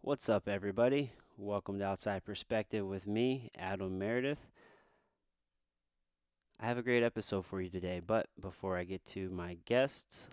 What's up, everybody? Welcome to Outside Perspective with me, Adam Meredith. I have a great episode for you today, but before I get to my guests,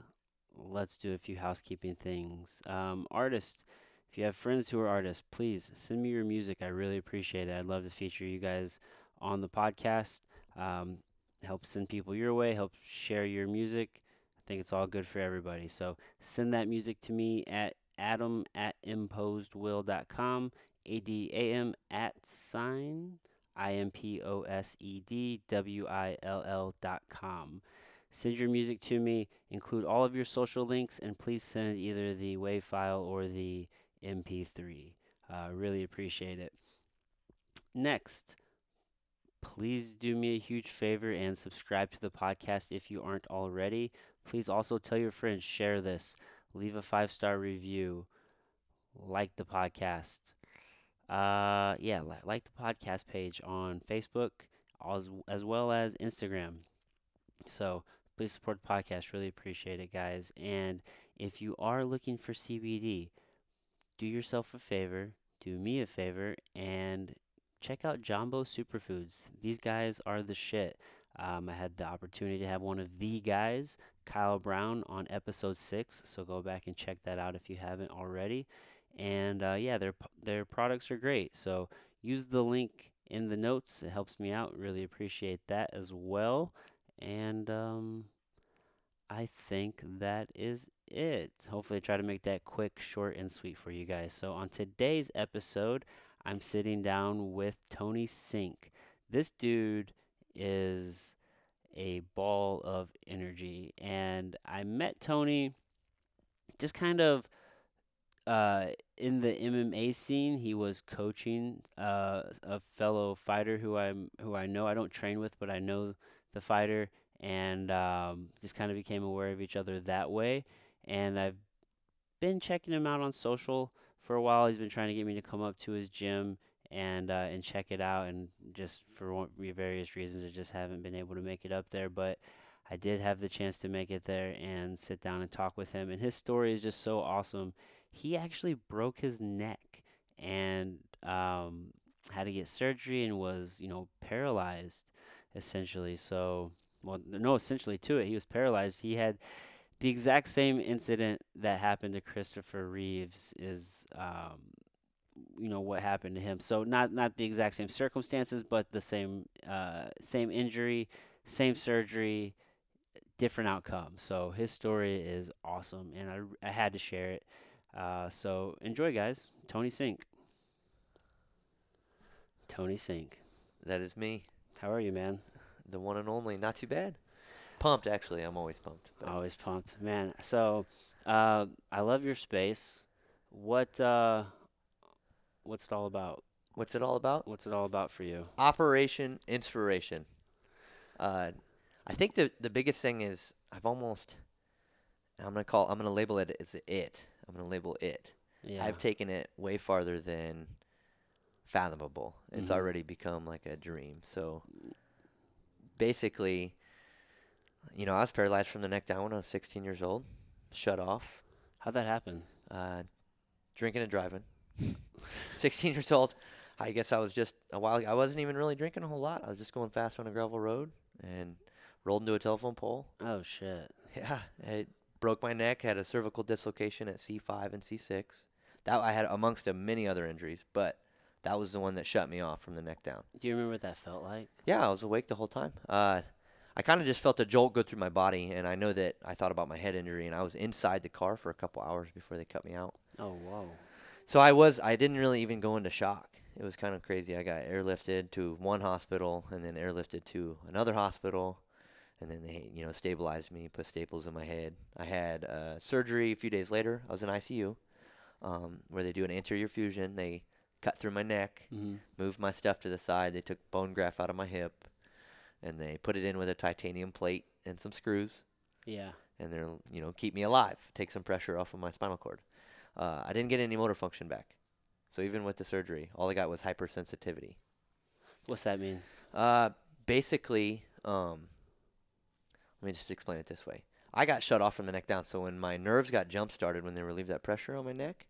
let's do a few housekeeping things. Um, artists, if you have friends who are artists, please send me your music. I really appreciate it. I'd love to feature you guys on the podcast. Um, help send people your way, help share your music. I think it's all good for everybody. So send that music to me at adam at imposedwill.com, A D A M at sign, I M P O S E D W I L L dot com. Send your music to me, include all of your social links, and please send either the WAV file or the MP3. Uh, really appreciate it. Next, please do me a huge favor and subscribe to the podcast if you aren't already. Please also tell your friends, share this, leave a five star review, like the podcast. Uh, yeah, li- like the podcast page on Facebook as, as well as Instagram. So please support the podcast. Really appreciate it, guys. And if you are looking for CBD, do yourself a favor, do me a favor, and check out Jumbo Superfoods. These guys are the shit. Um, I had the opportunity to have one of the guys, Kyle Brown, on episode six. So go back and check that out if you haven't already. And uh, yeah, their their products are great. So use the link in the notes. It helps me out. Really appreciate that as well. And um, I think that is it. Hopefully, I try to make that quick, short, and sweet for you guys. So, on today's episode, I'm sitting down with Tony Sink. This dude is a ball of energy, and I met Tony just kind of uh, in the MMA scene. He was coaching uh, a fellow fighter who I who I know. I don't train with, but I know the fighter, and um, just kind of became aware of each other that way. And I've been checking him out on social for a while. He's been trying to get me to come up to his gym and uh, and check it out. And just for various reasons, I just haven't been able to make it up there. But I did have the chance to make it there and sit down and talk with him. And his story is just so awesome. He actually broke his neck and um, had to get surgery and was, you know, paralyzed essentially. So, well, no, essentially to it, he was paralyzed. He had the exact same incident that happened to Christopher Reeves is, um, you know, what happened to him. So not not the exact same circumstances, but the same uh, same injury, same surgery, different outcome. So his story is awesome, and I I had to share it. Uh, so enjoy, guys. Tony Sink. Tony Sink. That is me, How are you, man? the one and only. Not too bad. Pumped, actually. I'm always pumped. Always pumped, man. So, uh, I love your space. What, uh, what's it all about? What's it all about? What's it all about for you? Operation Inspiration. Uh, I think the the biggest thing is I've almost. I'm gonna call. I'm gonna label it as it. I'm gonna label it. Yeah. I've taken it way farther than fathomable. It's Mhm. already become like a dream. So basically, you know, I was paralyzed from the neck down when I was 16 years old, shut off, How'd that happen? uh, drinking and driving. 16 years old. I guess I was just a while. Ago, I wasn't even really drinking a whole lot. I was just going fast on a gravel road and rolled into a telephone pole. Oh shit. Yeah, it broke my neck. Had a cervical dislocation at C5 and C6. That I had amongst many other injuries, but that was the one that shut me off from the neck down. Do you remember what that felt like? Yeah, I was awake the whole time. Uh, I kind of just felt a jolt go through my body, and I know that I thought about my head injury, and I was inside the car for a couple hours before they cut me out. Oh whoa. So I was, I didn't really even go into shock. It was kind of crazy. I got airlifted to one hospital, and then airlifted to another hospital, and then they, you know, stabilized me, put staples in my head. I had uh, surgery a few days later. I was in ICU, um, where they do an anterior fusion. They cut through my neck, Mhm. moved my stuff to the side. They took bone graft out of my hip, and they put it in with a titanium plate and some screws, Yeah. and they're you know keep me alive, take some pressure off of my spinal cord. Uh, I didn't get any motor function back, so even with the surgery, all I got was hypersensitivity. What's that mean? Uh, basically, um, let me just explain it this way. I got shut off from the neck down, so when my nerves got jump started when they relieved that pressure on my neck,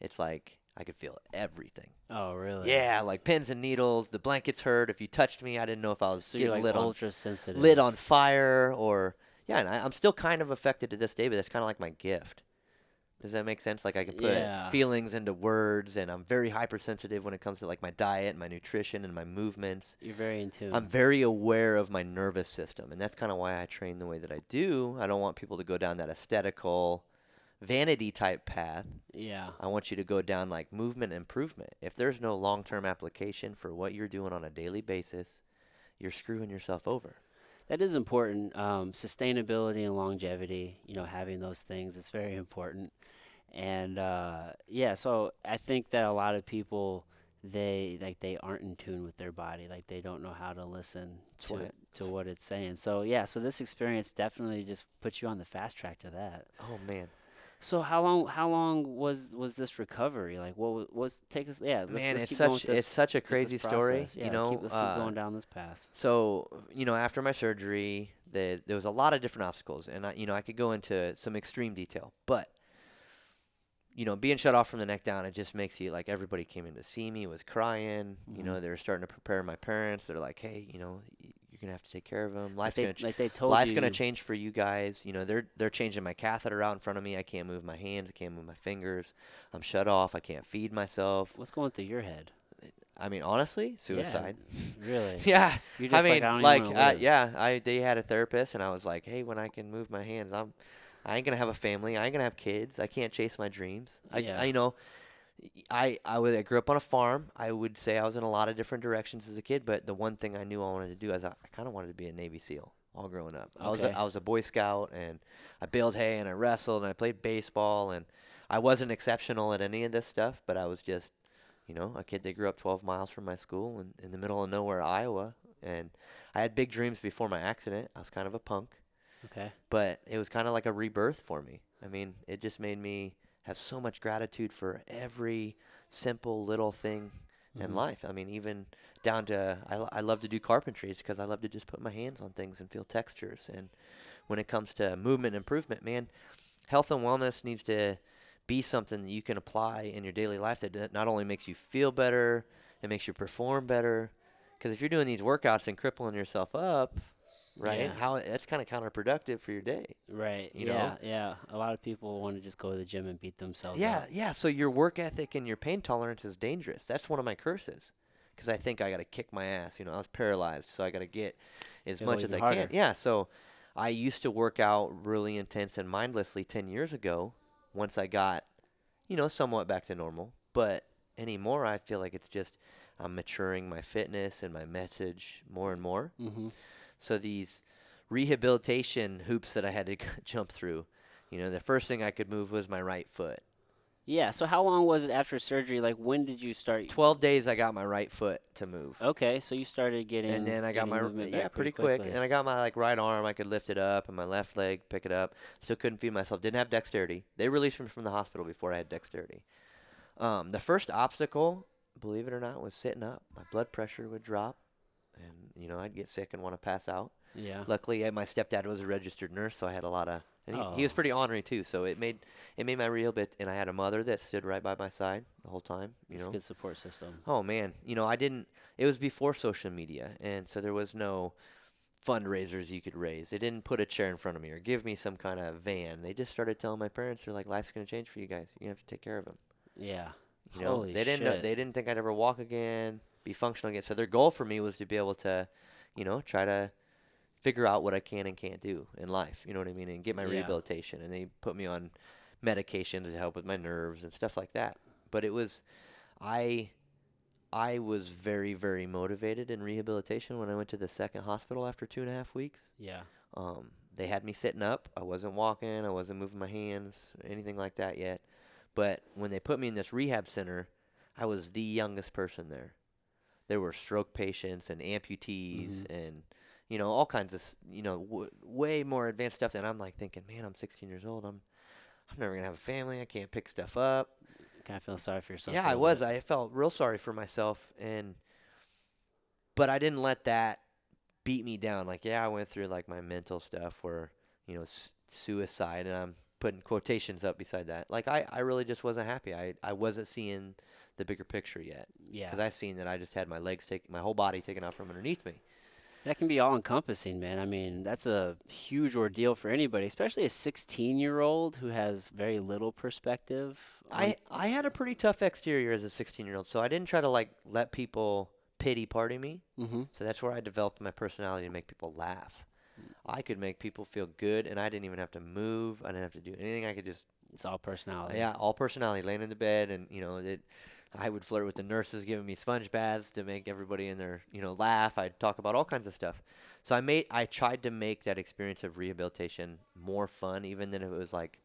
it's like I could feel everything. Oh, really? Yeah, like pins and needles. The blankets hurt. If you touched me, I didn't know if I was So getting like lit on sensitive. lit on fire or yeah. And I, I'm still kind of affected to this day, but that's kind of like my gift. Does that make sense? Like I can put Yeah. feelings into words, and I'm very hypersensitive when it comes to like my diet, my nutrition, and my movements. You're very in tune. I'm very aware of my nervous system, and that's kind of why I train the way that I do. I don't want people to go down that aesthetical, vanity type path. yeah. I want you to go down like movement improvement. If there's no long term application for what you're doing on a daily basis, you're screwing yourself over. That is important. Um, sustainability and longevity, you know, having those things is very important. And uh, yeah, so I think that a lot of people they like they aren't in tune with their body, like they don't know how to listen That's to why- to what it's saying. So yeah, so this experience definitely just puts you on the fast track to that. Oh man, So how long how long was was this recovery? Like what wa- was take us yeah, let's, man, let's it's keep such this, it's such a crazy story. Yeah, you know, keep, let's keep uh, going down this path. So, you know, after my surgery, the, there was a lot of different obstacles, and I, you know, I could go into some extreme detail, but you know, being shut off from the neck down, it just makes you like everybody came in to see me, was crying. You Mhm. know, they were starting to prepare my parents. They're like, hey, you know, you're gonna have to take care of them. Like Life's they, gonna ch- like they told life's you gonna change for you guys. You know, they're they're changing my catheter out in front of me. I can't move my hands. I can't move my fingers. I'm shut off. I can't feed myself. What's going through your head? I mean, honestly, suicide. Really? Yeah, I just mean, like, I don't like, uh, live. yeah, I they had a therapist, and I was like, hey, when I can move my hands, I'm, I ain't gonna have a family. I ain't gonna have kids. I can't chase my dreams. I, Yeah. I you know, I I was I grew up on a farm. I would say I was in a lot of different directions as a kid, but the one thing I knew I wanted to do is I, I kind of wanted to be a Navy SEAL. All growing up, I was Okay. a, I was a Boy Scout, and I baled hay, and I wrestled, and I played baseball, and I wasn't exceptional at any of this stuff, but I was just, you know, a kid that grew up 12 miles from my school in, in the middle of nowhere, Iowa, and I had big dreams before my accident. I was kind of a punk, Okay. but it was kind of like a rebirth for me. I mean, it just made me have so much gratitude for every simple little thing in Mhm. life. I mean, even down to I, I love to do carpentry. Because I love to just put my hands on things and feel textures. And when it comes to movement improvement, man, health and wellness needs to be something that you can apply in your daily life that not only makes you feel better, it makes you perform better. Because if you're doing these workouts and crippling yourself up, right? Yeah. How that's kind of counterproductive for your day. Right. You yeah. know? Yeah. A lot of people want to just go to the gym and beat themselves Yeah, up. yeah. So your work ethic and your pain tolerance is dangerous. That's one of my curses. Because I think I got to kick my ass. You know, I was paralyzed, so I got to get as Go much as I harder. can. Yeah. So I used to work out really intense and mindlessly 10 years ago once I got, you know, somewhat back to normal. But anymore, I feel like it's just I'm maturing my fitness and my message more and more. Mm-hmm. So these rehabilitation hoops that I had to jump through, you know, the first thing I could move was my right foot. Yeah. So how long was it after surgery? Like when did you start? 12 days I got my right foot to move. Okay. So you started getting. and then I got my yeah pretty quick, quickly. and I got my like right arm. I could lift it up, and my left leg pick it up. Still couldn't feed myself. Didn't have dexterity. They released me from the hospital before I had dexterity. Um, the first obstacle, believe it or not, was sitting up. My blood pressure would drop, and you know I'd get sick and want to pass out. yeah. Luckily, uh, my stepdad was a registered nurse, so I had a lot of. And he, he was Oh. pretty ornery too, so it made it made my real bit. And I had a mother that stood right by my side the whole time. You it's know, a good support system. Oh man, you know, I didn't. It was before social media, and so there was no fundraisers you could raise. They didn't put a chair in front of me or give me some kind of van. They just started telling my parents, "They're like, life's gonna change for you guys. You have to take care of him." Yeah. You know, Holy they didn't. Know, shit. they didn't think I'd ever walk again, be functional again. So their goal for me was to be able to, you know, try to figure out what I can and can't do in life. You know what I mean? And get my Yeah. rehabilitation. And they put me on medications to help with my nerves and stuff like that. But it was, I, I was very very motivated in rehabilitation when I went to the second hospital after two and a half weeks. Yeah. Um, they had me sitting up. I wasn't walking. I wasn't moving my hands, anything like that yet. But when they put me in this rehab center, I was the youngest person there. There were stroke patients and amputees Mhm. and you know all kinds of you know w- way more advanced stuff. And I'm like thinking, man, I'm 16 years old. I'm I'm never gonna have a family. I can't pick stuff up. Kind of feel sorry for yourself. Yeah, I was. bit. I felt real sorry for myself, and but I didn't let that beat me down. Like, yeah, I went through like my mental stuff where you know s- suicide, and I'm putting quotations up beside that. Like I, I really just wasn't happy. I, I wasn't seeing the bigger picture yet Yeah. because I seen that I just had my legs taken, my whole body taken out from underneath me. That can be all encompassing, man. I mean, that's a huge ordeal for anybody, especially a 16 year old who has very little perspective. I, I had a pretty tough exterior as a 16 year old, so I didn't try to like let people pity party me. mm-hmm. So that's where I developed my personality to make people laugh. I could make people feel good, and I didn't even have to move. I didn't have to do anything. I could just It's all personality. Yeah, all personality, laying in the bed, and you know, it, I would flirt with the nurses, giving me sponge baths to make everybody in there, you know, laugh. I'd talk about all kinds of stuff. So I made, I tried to make that experience of rehabilitation more fun, even than if it was like,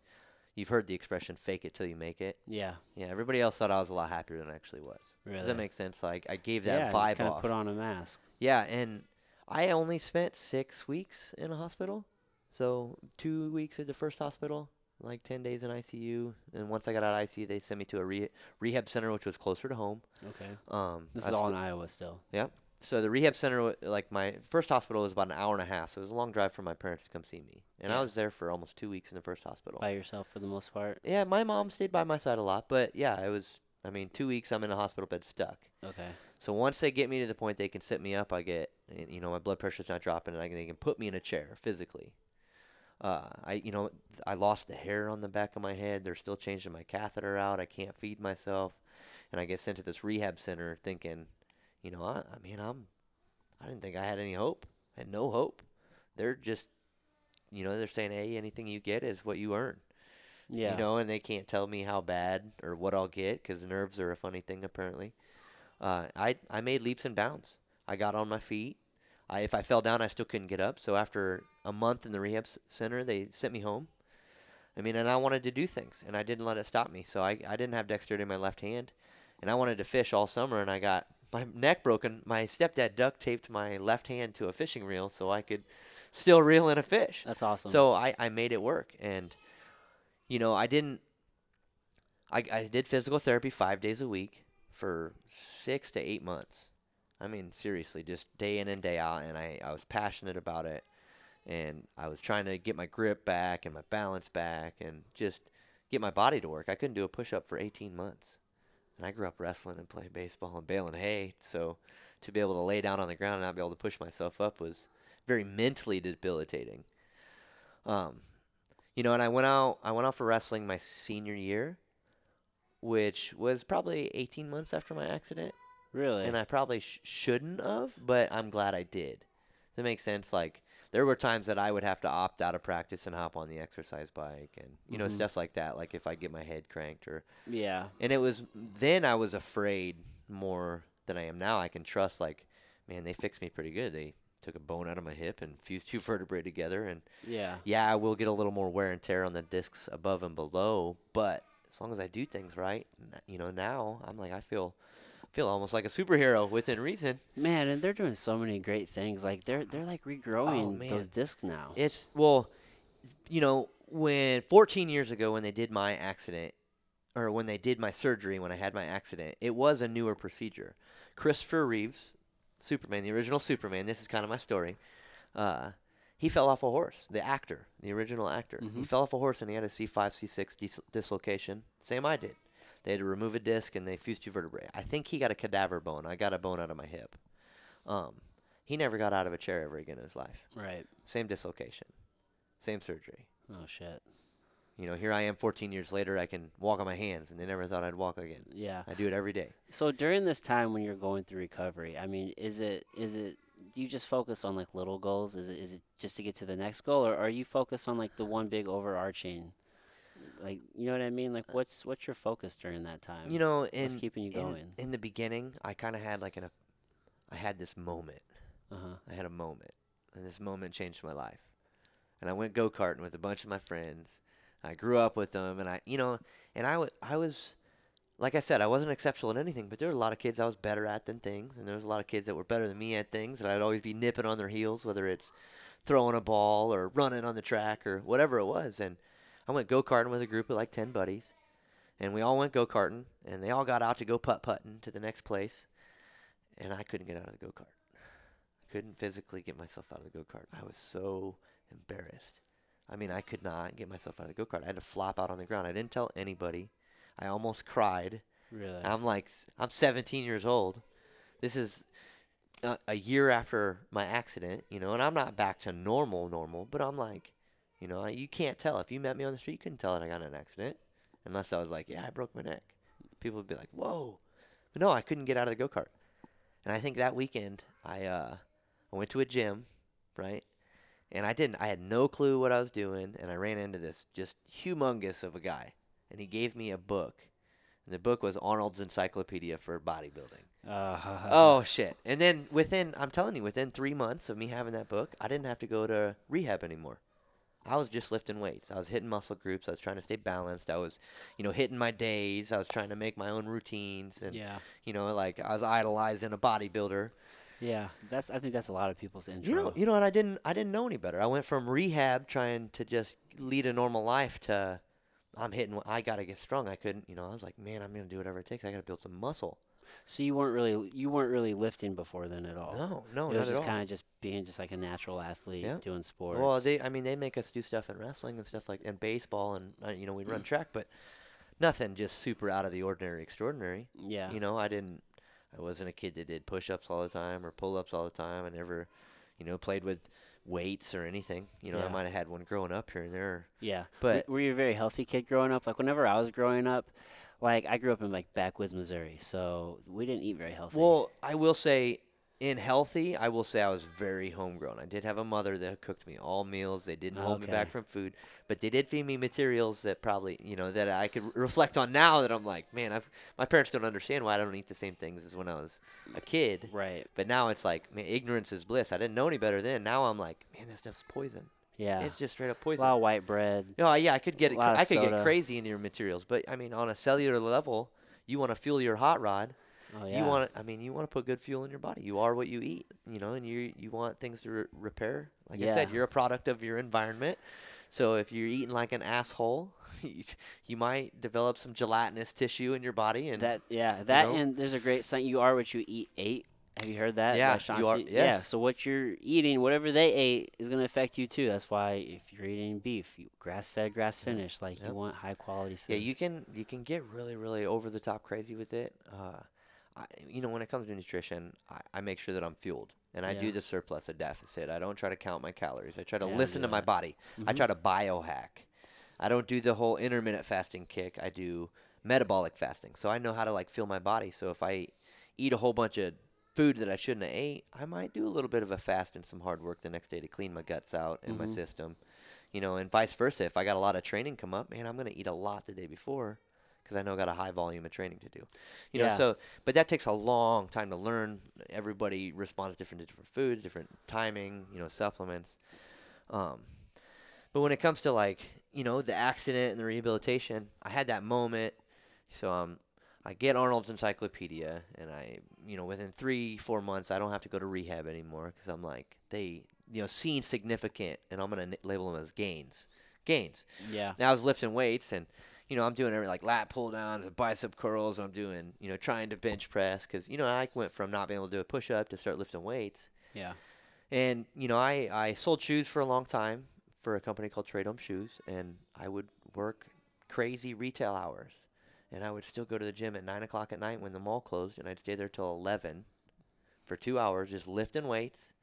you've heard the expression "fake it till you make it." Yeah. Yeah, everybody else thought I was a lot happier than I actually was. Really. Does that make sense? Like I gave that yeah, vibe kind off. of put on a mask. Yeah, and I only spent six weeks in a hospital. So two weeks at the first hospital, like ten days in ICU, and once I got out of ICU, they sent me to a re- rehab center, which was closer to home. Okay. Um, This is all st- in Iowa still. Yep. So the rehab center, like my first hospital, was about an hour and a half. So it was a long drive for my parents to come see me, and I was there for almost two weeks in the first hospital. By yourself for the most part. Yeah, my mom stayed by my side a lot, but yeah, it was. I mean, two weeks I'm in a hospital bed stuck. Okay. So once they get me to the point they can sit me up, I get, you know, my blood pressure's not dropping, and I can, they can put me in a chair physically. Uh, I, you know, I lost the hair on the back of my head. They're still changing my catheter out. I can't feed myself, and I get sent to this rehab center, thinking, you know, I, I mean, I'm, I didn't think I had any hope. I had no hope. They're just, you know, they're saying, hey, anything you get is what you earn. Yeah. You know, and they can't tell me how bad or what I'll get because nerves are a funny thing apparently. Uh, I I made leaps and bounds. I got on my feet. I, if I fell down, I still couldn't get up. So after a month in the rehab s- center, they sent me home. I mean, and I wanted to do things, and I didn't let it stop me. So I I didn't have dexterity in my left hand, and I wanted to fish all summer, and I got my neck broken. My stepdad duct taped my left hand to a fishing reel so I could still reel in a fish. That's awesome. So I, I made it work. And, you know, I didn't, I, I did physical therapy five days a week for six to eight months. I mean, seriously, just day in and day out. And I, I was passionate about it. And I was trying to get my grip back and my balance back and just get my body to work. I couldn't do a push up for 18 months. And I grew up wrestling and playing baseball and baling hay. So to be able to lay down on the ground and not be able to push myself up was very mentally debilitating. Um, you know, and I went out. I went out for wrestling my senior year, which was probably 18 months after my accident, really. and I probably sh- shouldn't have, but I'm glad I did. Does that make sense? Like there were times that I would have to opt out of practice and hop on the exercise bike, and you know Mhm. stuff like that. Like if I get my head cranked, or yeah. and it was then I was afraid more than I am now. I can trust like, man, they fixed me pretty good. They took a bone out of my hip and fused two vertebrae together, and Yeah. yeah, I will get a little more wear and tear on the discs above and below, but as long as I do things right, you know, now I'm like I feel feel almost like a superhero within reason. Man, and they're doing so many great things. Like they're they're like regrowing Oh, those discs now. It's well, you know, when 14 years ago when they did my accident or when they did my surgery when I had my accident, it was a newer procedure. Christopher Reeves, Superman, the original Superman, this is kind of my story. Uh, he fell off a horse, the actor, the original actor. He Mhm. fell off a horse and he had a C5, C6 dis- dislocation. Same I did. They had to remove a disc and they fused two vertebrae. I think he got a cadaver bone. I got a bone out of my hip. Um, he never got out of a chair ever again in his life. right. Same dislocation, same surgery. Oh shit. You know, here I am 14 years later, I can walk on my hands, and they never thought I'd walk again. Yeah. I do it every day. So during this time when you're going through recovery, I mean, is it is it do you just focus on like little goals? Is it is it just to get to the next goal, or are you focused on like the one big overarching? Like you know what I mean? Like what's what's your focus during that time? You know, what's keeping you in, going? in the beginning, I kind of had like an, I had this moment. Uh huh. I had a moment, and this moment changed my life. And I went go karting with a bunch of my friends. I grew up with them, and I, you know, and I wa- I was, like I said, I wasn't exceptional at anything, but there were a lot of kids I was better at than things, and there was a lot of kids that were better than me at things, and I'd always be nipping on their heels, whether it's throwing a ball or running on the track or whatever it was. And I went go karting with a group of like ten buddies, and we all went go karting, and they all got out to go putt putting to the next place, and I couldn't get out of the go kart I couldn't physically get myself out of the go kart. I was so embarrassed. I mean, I could not get myself out of the go kart. I had to flop out on the ground. I didn't tell anybody. I almost cried. Really? I'm like, I'm 17 years old. This is a, a year after my accident, you know, and I'm not back to normal, normal, but I'm like, you know, I- you can't tell. If you met me on the street, you couldn't tell that I got in an accident unless I was like, yeah, I broke my neck. People would be like, whoa. But no, I couldn't get out of the go kart. And I think that weekend, I, uh, I went to a gym, right? And I didn't, I had no clue what I was doing. And I ran into this just humongous of a guy. And he gave me a book. And the book was Arnold's Encyclopedia for Bodybuilding. Uh, Oh shit! And then within, I'm telling you, within three months of me having that book, I didn't have to go to rehab anymore. I was just lifting weights. I was hitting muscle groups. I was trying to stay balanced. I was, you know, hitting my days. I was trying to make my own routines, and yeah, you know, like I was idolizing a bodybuilder. Yeah. That's I think that's a lot of people's intro. You know, you know, and I didn't, I didn't know any better. I went from rehab trying to just lead a normal life to, I'm hitting. I gotta get strong. I couldn't, you know. I was like, man, I'm gonna do whatever it takes. I gotta build some muscle. so you weren't really you weren't really lifting before then at all. No, no, it was just kind of just being just like a natural athlete Yeah. doing sports. Well, they, I mean, they make us do stuff in wrestling and stuff like, and baseball, and uh, you know, we'd run track, but nothing just super out of the ordinary, extraordinary. yeah, You know, I didn't, I wasn't a kid that did push-ups all the time or pull-ups all the time. I never, you know, played with weights or anything. You know, I might have had one growing up here and there, yeah. but were, were you a very healthy kid growing up? Like whenever I was growing up, like I grew up in like backwoods Missouri, so we didn't eat very healthy. well, I will say. In healthy, I will say I was very homegrown. I did have a mother that cooked me all meals. They didn't hold me back from food, but they did feed me materials that probably, you know, that I could reflect on now. That I'm like, man, I've, my parents don't understand why I don't eat the same things as when I was a kid. right? But now it's like, man, ignorance is bliss. I didn't know any better then. Now I'm like, man, that stuff's poison. Yeah, It's just straight up poison. a lot of white bread. You know, yeah, I could get it. I could soda. get crazy in your materials, but I mean, on a cellular level, you want to fuel your hot rod. Oh yeah, You want to, I mean, you want to put good fuel in your body. You are what you eat, you know, and you you want things to re- repair. Like I said, you're a product of your environment. So if you're eating like an asshole, you, you might develop some gelatinous tissue in your body, and that. Yeah, that know? and there's a great saying: "You are what you eat." Ate. Have you heard that? Yeah, Sean you are- C- Yeah. So what you're eating, whatever they ate, is going to affect you too. That's why if you're eating beef, you, grass-fed, grass-finished, like Yep. you want high-quality food. yeah, you can you can get really really over the top crazy with it. Uh, I, you know, when it comes to nutrition, I, I make sure that I'm fueled, and I do the surplus, a deficit. I don't try to count my calories. I try to Yeah, listen to my body. I Mhm. try to biohack. I don't do the whole intermittent fasting kick. I do metabolic fasting. So I know how to like feel my body. So if I eat a whole bunch of food that I shouldn't have ate, I might do a little bit of a fast and some hard work the next day to clean my guts out and my Mhm. system. You know, and vice versa. If I got a lot of training come up, man, I'm gonna eat a lot the day before because I know I got a high volume of training to do. You know, Yeah. so but that takes a long time to learn. Everybody responds different to different foods, different timing. You know, supplements. Um, but when it comes to like you know the accident and the rehabilitation, I had that moment. So um, I get Arnold's Encyclopedia, and I you know within three four months I don't have to go to rehab anymore because I'm like they you know seen significant, and I'm gonna n- label them as gains, gains. yeah. Now I was lifting weights and you know I'm doing every like lat pull downs and bicep curls. I'm doing you know trying to bench press because you know I went from not being able to do a push up to start lifting weights. Yeah. And you know, I I sold shoes for a long time for a company called Tradehome Shoes, and I would work crazy retail hours, and I would still go to the gym at nine o'clock at night when the mall closed, and I'd stay there till eleven for two hours just lifting weights.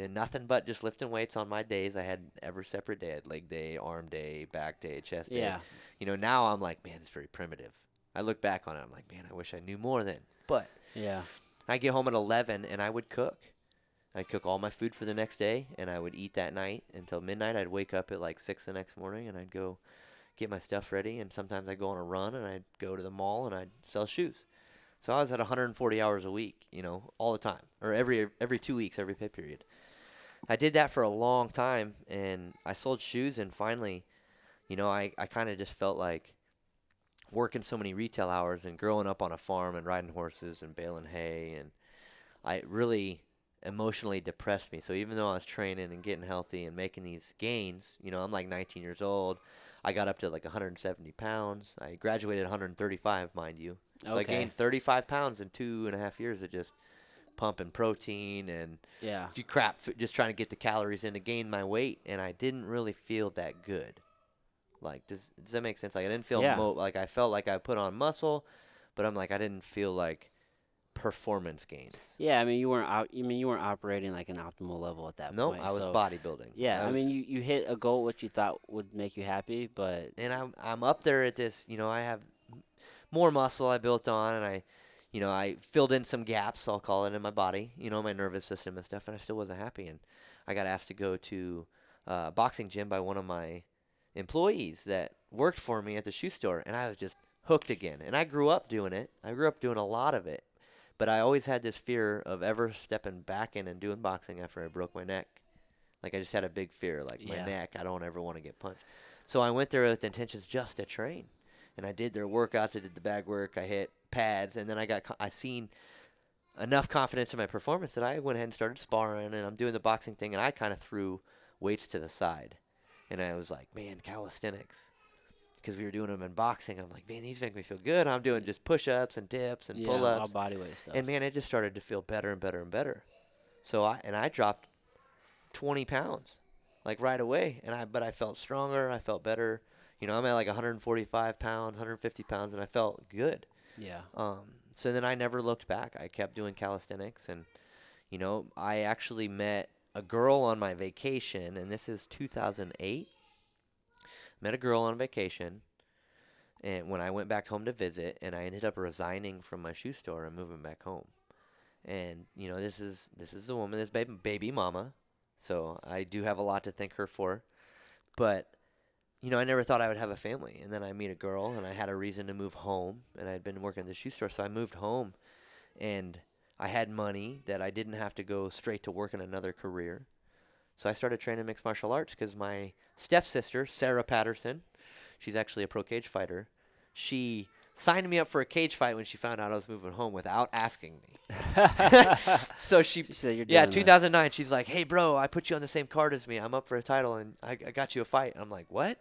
Did nothing but just lifting weights on my days. I had every separate day. I had leg day, arm day, back day, chest day. Yeah. You know, now I'm like, man, it's very primitive. I look back on it, I'm like, man, I wish I knew more then. But Yeah. I get home at 11 and I would cook. I'd cook all my food for the next day and I would eat that night until midnight. I'd wake up at like 6 the next morning and I'd go get my stuff ready and sometimes I'd go on a run and I'd go to the mall and I'd sell shoes. So I was at 140 hours a week, you know, all the time or every every 2 weeks, every pay period. I did that for a long time and I sold shoes and finally, you know, I I kind of just felt like working so many retail hours and growing up on a farm and riding horses and baling hay and I it really emotionally depressed me. So even though I was training and getting healthy and making these gains, you know, I'm like 19 years old. I got up to like 170 pounds. I graduated 135, mind you. So I gained 35 pounds in two and a half years of just pumping protein and Yeah. crap, just trying to get the calories in to gain my weight, and I didn't really feel that good. Like, does does that make sense? Like, I didn't feel Yeah. mo- like I felt like I put on muscle, but I'm like I didn't feel like performance gains. Yeah, I mean you weren't out. You mean you weren't operating like an optimal level at that No, point. No, I was so, bodybuilding. Yeah, I, mean you, you hit a goal which you thought would make you happy, but and I'm I'm up there at this. You know, I have more muscle I built on, and I, you know, I filled in some gaps. I'll call it in my body. You know, my nervous system and stuff, and I still wasn't happy. And I got asked to go to uh, a boxing gym by one of my employees that worked for me at the shoe store, and I was just hooked again. And I grew up doing it. I grew up doing a lot of it, but I always had this fear of ever stepping back in and doing boxing after I broke my neck. Like I just had a big fear, like my neck. I don't ever want to get punched. So I went there with intentions just to train, and I did their workouts. I did the bag work. I hit pads, and then I got I seen enough confidence in my performance that I went ahead and started sparring, and I'm doing the boxing thing, and I kind of threw weights to the side, and I was like, man, calisthenics, because we were doing them in boxing. I'm like, man, these make me feel good. I'm doing just push-ups and dips and yeah, pull-ups, all body weight stuff. and man, it just started to feel better and better and better. So I and I dropped 20 pounds, like right away. And I but I felt stronger. I felt better. You know, I'm at like 145 pounds, 150 pounds, and I felt good. Yeah, Um, so then I never looked back. I kept doing calisthenics, and you know, I actually met a girl on my vacation, and this is 2008. Met a girl on vacation, and when I went back home to visit, and I ended up resigning from my shoe store and moving back home. And you know, this is this is the woman, this baby baby mama. So I do have a lot to thank her for, but you know, I never thought I would have a family. And then I meet a girl, and I had a reason to move home. And I'd been working at the shoe store, so I moved home, and I had money that I didn't have to go straight to work in another career. So I started training mixed martial arts because my stepsister, Sarah Patterson, she's actually a pro cage fighter. She signed me up for a cage fight when she found out I was moving home without asking me. so she she said yeah, doing this. 2009. She's like, "Hey, bro, I put you on the same card as me. I'm up for a title, and I, I got you a fight." And I'm like, "What?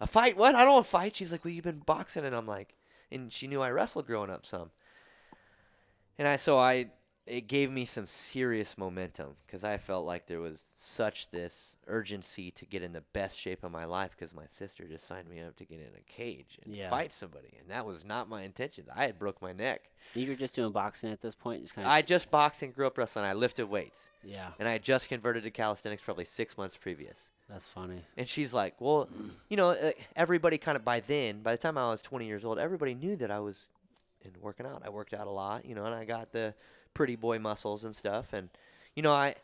A fight? What? I don't want to fight." She's like, "Well, you've been boxing," and I'm like, and she knew I wrestled growing up some. And I so I it gave me some serious momentum because I felt like there was such this urgency to get in the best shape of my life because my sister just signed me up to get in a cage and Yeah. fight somebody, and that was not my intention. I had broke my neck. You were just doing boxing at this point, just kind of. I just boxed and grew up wrestling. I lifted weights yeah, and I had just converted to calisthenics probably six months previous. that's funny. And she's like, "Well, you know, uh, everybody kind of by then, by the time I was 20 years old, everybody knew that I was in working out. I worked out a lot, you know, and I got the pretty boy muscles and stuff. And you know, I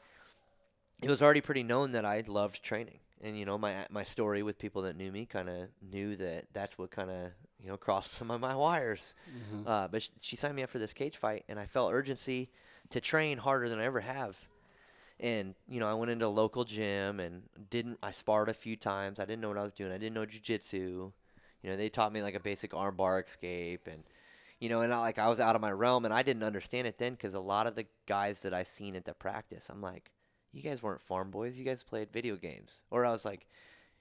it was already pretty known that I loved training. And you know, my my story with people that knew me kind of knew that that's what kind of you know crossed some of my wires. Mhm. Uh, but sh- she signed me up for this cage fight, and I felt urgency to train harder than I ever have. And you know, I went into a local gym and didn't. I sparred a few times. I didn't know what I was doing. I didn't know jujitsu. You know, they taught me like a basic armbar escape, and you know, and I, like I was out of my realm, and I didn't understand it then because a lot of the guys that I seen at the practice, I'm like, you guys weren't farm boys. You guys played video games, or I was like,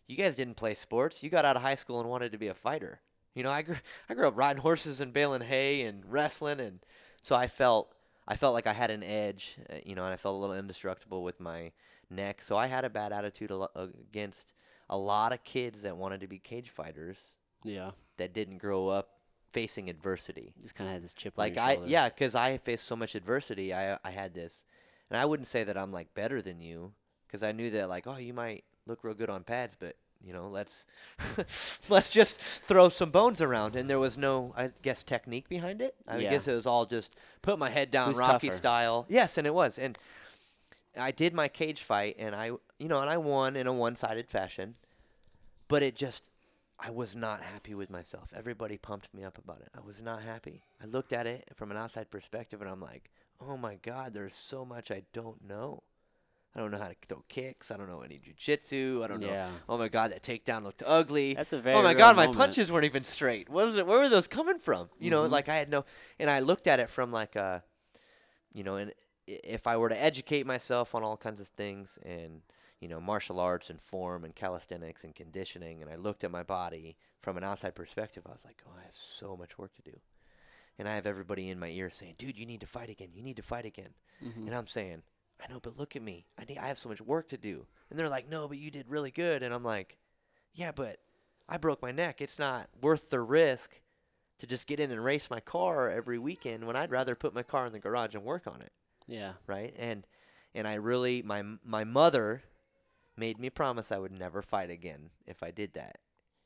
you guys didn't play sports. You got out of high school and wanted to be a fighter. You know, I grew I grew up riding horses and baling hay and wrestling, and so I felt I felt like I had an edge, uh, you know, and I felt a little indestructible with my neck. So I had a bad attitude against a lot of kids that wanted to be cage fighters Yeah, that didn't grow up facing adversity. just kind of had this chip. Like I, yeah, because I faced so much adversity. I I had this, and I wouldn't say that I'm like better than you, because I knew that like, oh, you might look real good on pads, but you know, let's let's just throw some bones around. And there was no, I guess, technique behind it. I Yeah. guess it was all just put my head down, Who's Rocky tougher? style. Yes, and it was. And I did my cage fight, and I, you know, and I won in a one-sided fashion, but it just. I was not happy with myself. Everybody pumped me up about it. I was not happy. I looked at it from an outside perspective and I'm like, oh my God, there's so much I don't know. I don't know how to throw kicks. I don't know any jujitsu. I don't know. Oh my God, that takedown looked ugly. that's a very. Oh my God, my moment. punches weren't even straight. What was it? Where were those coming from? You know, Mhm. like I had no, and I looked at it from like a, you know, and if I were to educate myself on all kinds of things and you know martial arts and form and calisthenics and conditioning, and I looked at my body from an outside perspective, I was like, oh, I have so much work to do. and I have everybody in my ear saying, "Dude, you need to fight again. You need to fight again." Mhm. And I'm saying, "I know, but look at me. I need, I have so much work to do." And they're like, "No, but you did really good." And I'm like, "Yeah, but I broke my neck. It's not worth the risk to just get in and race my car every weekend when I'd rather put my car in the garage and work on it." Yeah. right? And and I really my my mother made me promise I would never fight again if I did that.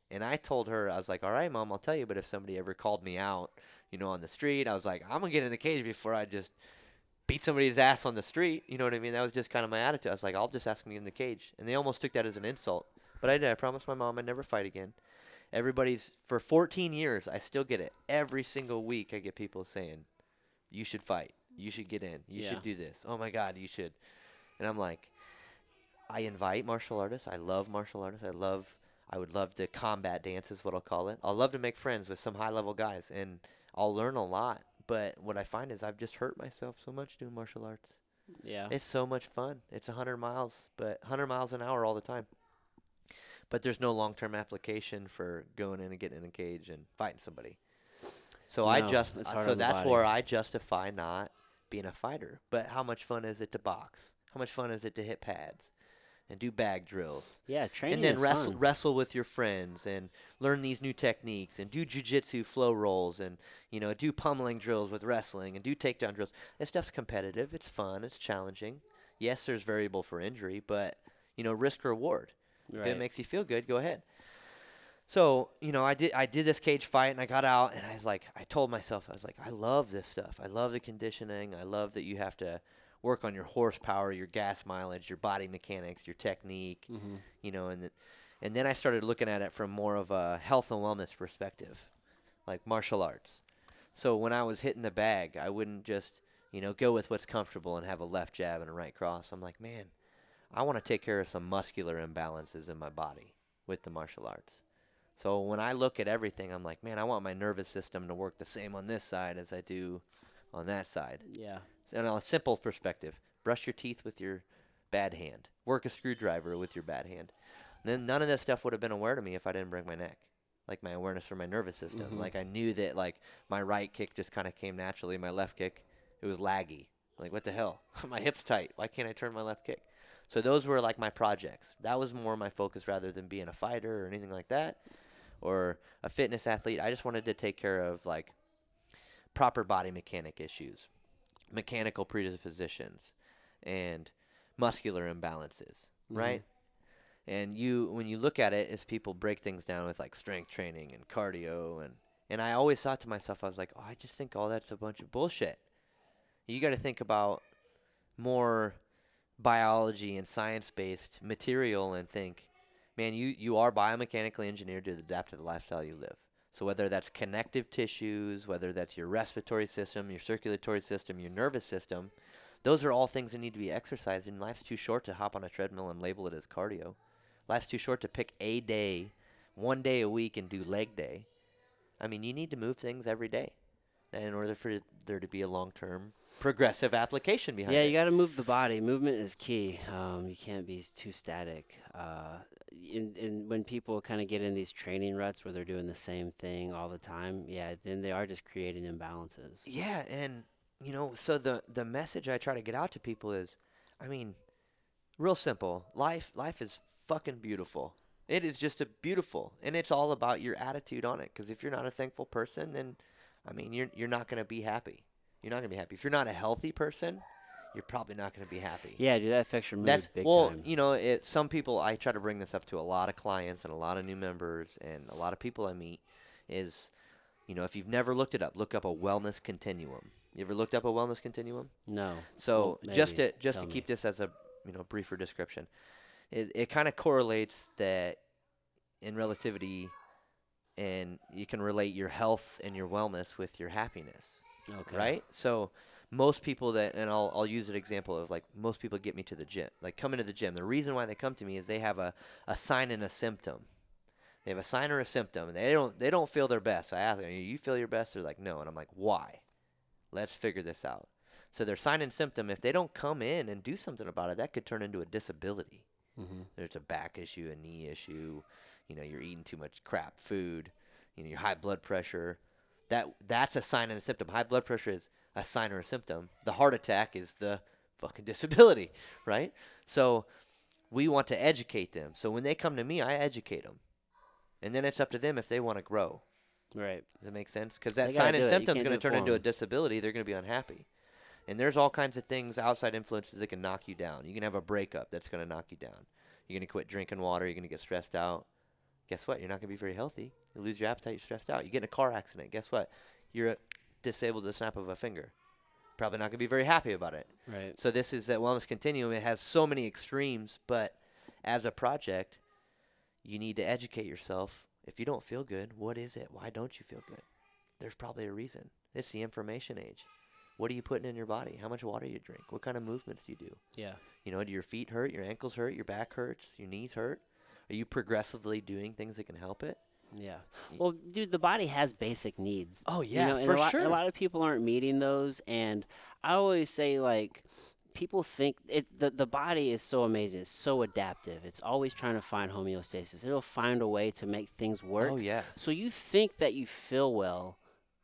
And I told her I was like, "All right, mom, I'll tell you, but if somebody ever called me out, you know, on the street, I was like, I'm going to get in the cage before I just beat somebody's ass on the street." You know what I mean? That was just kind of my attitude. I was like, "I'll just ask me in the cage." And they almost took that as an insult. But I did. I promised my mom I'd never fight again. Everybody's for 14 years, I still get it. Every single week I get people saying, "You should fight. You should get in. You Yeah. should do this. Oh my god, you should." And I'm like, I invite martial artists. I love martial artists. I love I would love to combat dance is what I'll call it. I'll love to make friends with some high level guys and I'll learn a lot. But what I find is I've just hurt myself so much doing martial arts. Yeah. It's so much fun. It's a 100 miles, but 100 miles an hour all the time. But there's no long-term application for going in and getting in a cage and fighting somebody. So I just uh, so that's where I justify not being a fighter. But how much fun is it to box? How much fun is it to hit pads and do bag drills? yeah. Training and then wrestle fun. wrestle with your friends and learn these new techniques and do jujitsu flow rolls and you know do pummeling drills with wrestling and do takedown drills. That stuff's competitive. It's fun. It's challenging. Yes, there's variable for injury, but you know risk reward. If it makes you feel good, go ahead. So you know, I did I did this cage fight and I got out and I was like, I told myself I was like, I love this stuff. I love the conditioning. I love that you have to work on your horsepower, your gas mileage, your body mechanics, your technique Mhm. you know, and th- and then I started looking at it from more of a health and wellness perspective, like martial arts. So when I was hitting the bag, I wouldn't just, you know, go with what's comfortable and have a left jab and a right cross. I'm like, man, I want to take care of some muscular imbalances in my body with the martial arts. So when I look at everything, I'm like, man, I want my nervous system to work the same on this side as I do on that side. Yeah. And on a simple perspective, brush your teeth with your bad hand. Work a screwdriver with your bad hand. then none of this stuff would have been aware to me if I didn't break my neck. Like my awareness for my nervous system. Mhm. Like I knew that like my right kick just kind of came naturally. My left kick, it was laggy. Like what the hell? my hip's tight. Why can't I turn my left kick? So those were like my projects. That was more my focus rather than being a fighter or anything like that, or a fitness athlete. I just wanted to take care of like proper body mechanic issues, mechanical predispositions, and muscular imbalances, Mhm. right? And you, when you look at it, as people break things down with like strength training and cardio, and and I always thought to myself, I was like, oh, I just think all that's a bunch of bullshit. You got to think about more biology and science-based material and think, man, you you are biomechanically engineered to adapt to the lifestyle you live. So whether that's connective tissues, whether that's your respiratory system, your circulatory system, your nervous system, those are all things that need to be exercised. And life's too short to hop on a treadmill and label it as cardio. Life's too short to pick a day, one day a week, and do leg day. I mean, you need to move things every day in order for there to be a long-term progressive application behind Yeah, it. Yeah, you got to move the body. Movement is key. Um, you can't be too static. Uh, in, in when people kind of get in these training ruts where they're doing the same thing all the time, yeah, then they are just creating imbalances. Yeah, and you know, so the the message I try to get out to people is, I mean, real simple. Life life is fucking beautiful. It is just a beautiful, and it's all about your attitude on it. Because if you're not a thankful person, then, I mean, you're you're not gonna be happy. You're not gonna be happy. If you're not a healthy person, you're probably not gonna be happy. Yeah, dude, that affects your mood That's big well, time. you know, it, some people I try to bring this up to a lot of clients and a lot of new members and a lot of people I meet is, you know, if you've never looked it up, look up a wellness continuum. You ever looked up a wellness continuum? no. So Well, just to just Tell to me. keep this as a you know briefer description, it it kind of correlates that in relativity, and you can relate your health and your wellness with your happiness Okay. right? So most people that, and I'll I'll use an example of like most people get me to the gym, like come into the gym. The reason why they come to me is they have a, a sign and a symptom. They have a sign or a symptom, and they don't they don't feel their best. I ask them, "You feel your best?" They're like, "No," and I'm like, "Why? Let's figure this out." So their sign and symptom, if they don't come in and do something about it, that could turn into a disability. hmm There's a back issue, a knee issue. You know, you're eating too much crap food. You know, your high blood pressure. that that's a sign and a symptom. High blood pressure is a sign or a symptom. The heart attack is the fucking disability, right? So we want to educate them. So when they come to me, I educate them. And then it's up to them if they want to grow. Right. Does that make sense? Because that sign and. Symptom is going to turn into a disability. They're going to be unhappy. And there's all kinds of things, outside influences that can knock you down. You can have a breakup that's going to knock you down. You're going to quit drinking water. You're going to get stressed out. Guess what? You're not going to be very healthy. You lose your appetite. You're stressed out. You get in a car accident. Guess what? You're disabled the snap of a finger. Probably not going to be very happy about it. Right. So this is that wellness continuum. It has so many extremes, but as a project, you need to educate yourself. If you don't feel good, what is it? Why don't you feel good? There's probably a reason. It's the information age. What are you putting in your body? How much water you drink? What kind of movements do you do? Yeah. You know, do your feet hurt? Your ankles hurt? Your back hurts? Your knees hurt? Are you progressively doing things that can help it? Yeah. Well, dude, the body has basic needs. Oh you yeah, know, and for a lot, sure. A lot of people aren't meeting those, and I always say like, people think it. The the body is so amazing. It's so adaptive. It's always trying to find homeostasis. It'll find a way to make things oh, work. oh yeah. So you think that you feel well,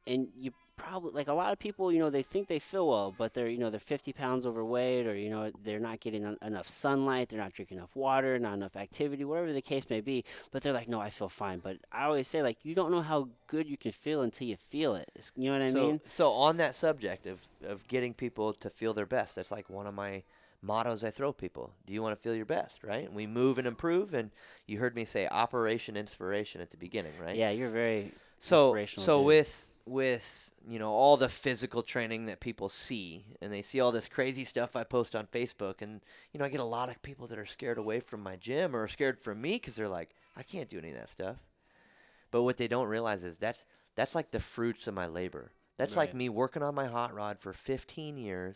and you probably like a lot of people. You know, they think they feel well, but they're you know they're 50 pounds overweight, or you know they're not getting en- enough sunlight, they're not drinking enough water, not enough activity, whatever the case may be. But they're like, no, I feel fine. But I always say like, you don't know how good you can feel until you feel it. It's, you know what I mean? So on that subject of of getting people to feel their best, that's like one of my mottos I throw people. Do you want to feel your best, right? And we move and improve and you heard me say operation inspiration at the beginning, right? Yeah, you're very So inspirational, so dude. with with you know all the physical training that people see and they see all this crazy stuff I post on Facebook and you know I get a lot of people that are scared away from my gym or scared from me cuz they're like I can't do any of that stuff. But what they don't realize is that's that's like the fruits of my labor. That's like me working on my hot rod for 15 years,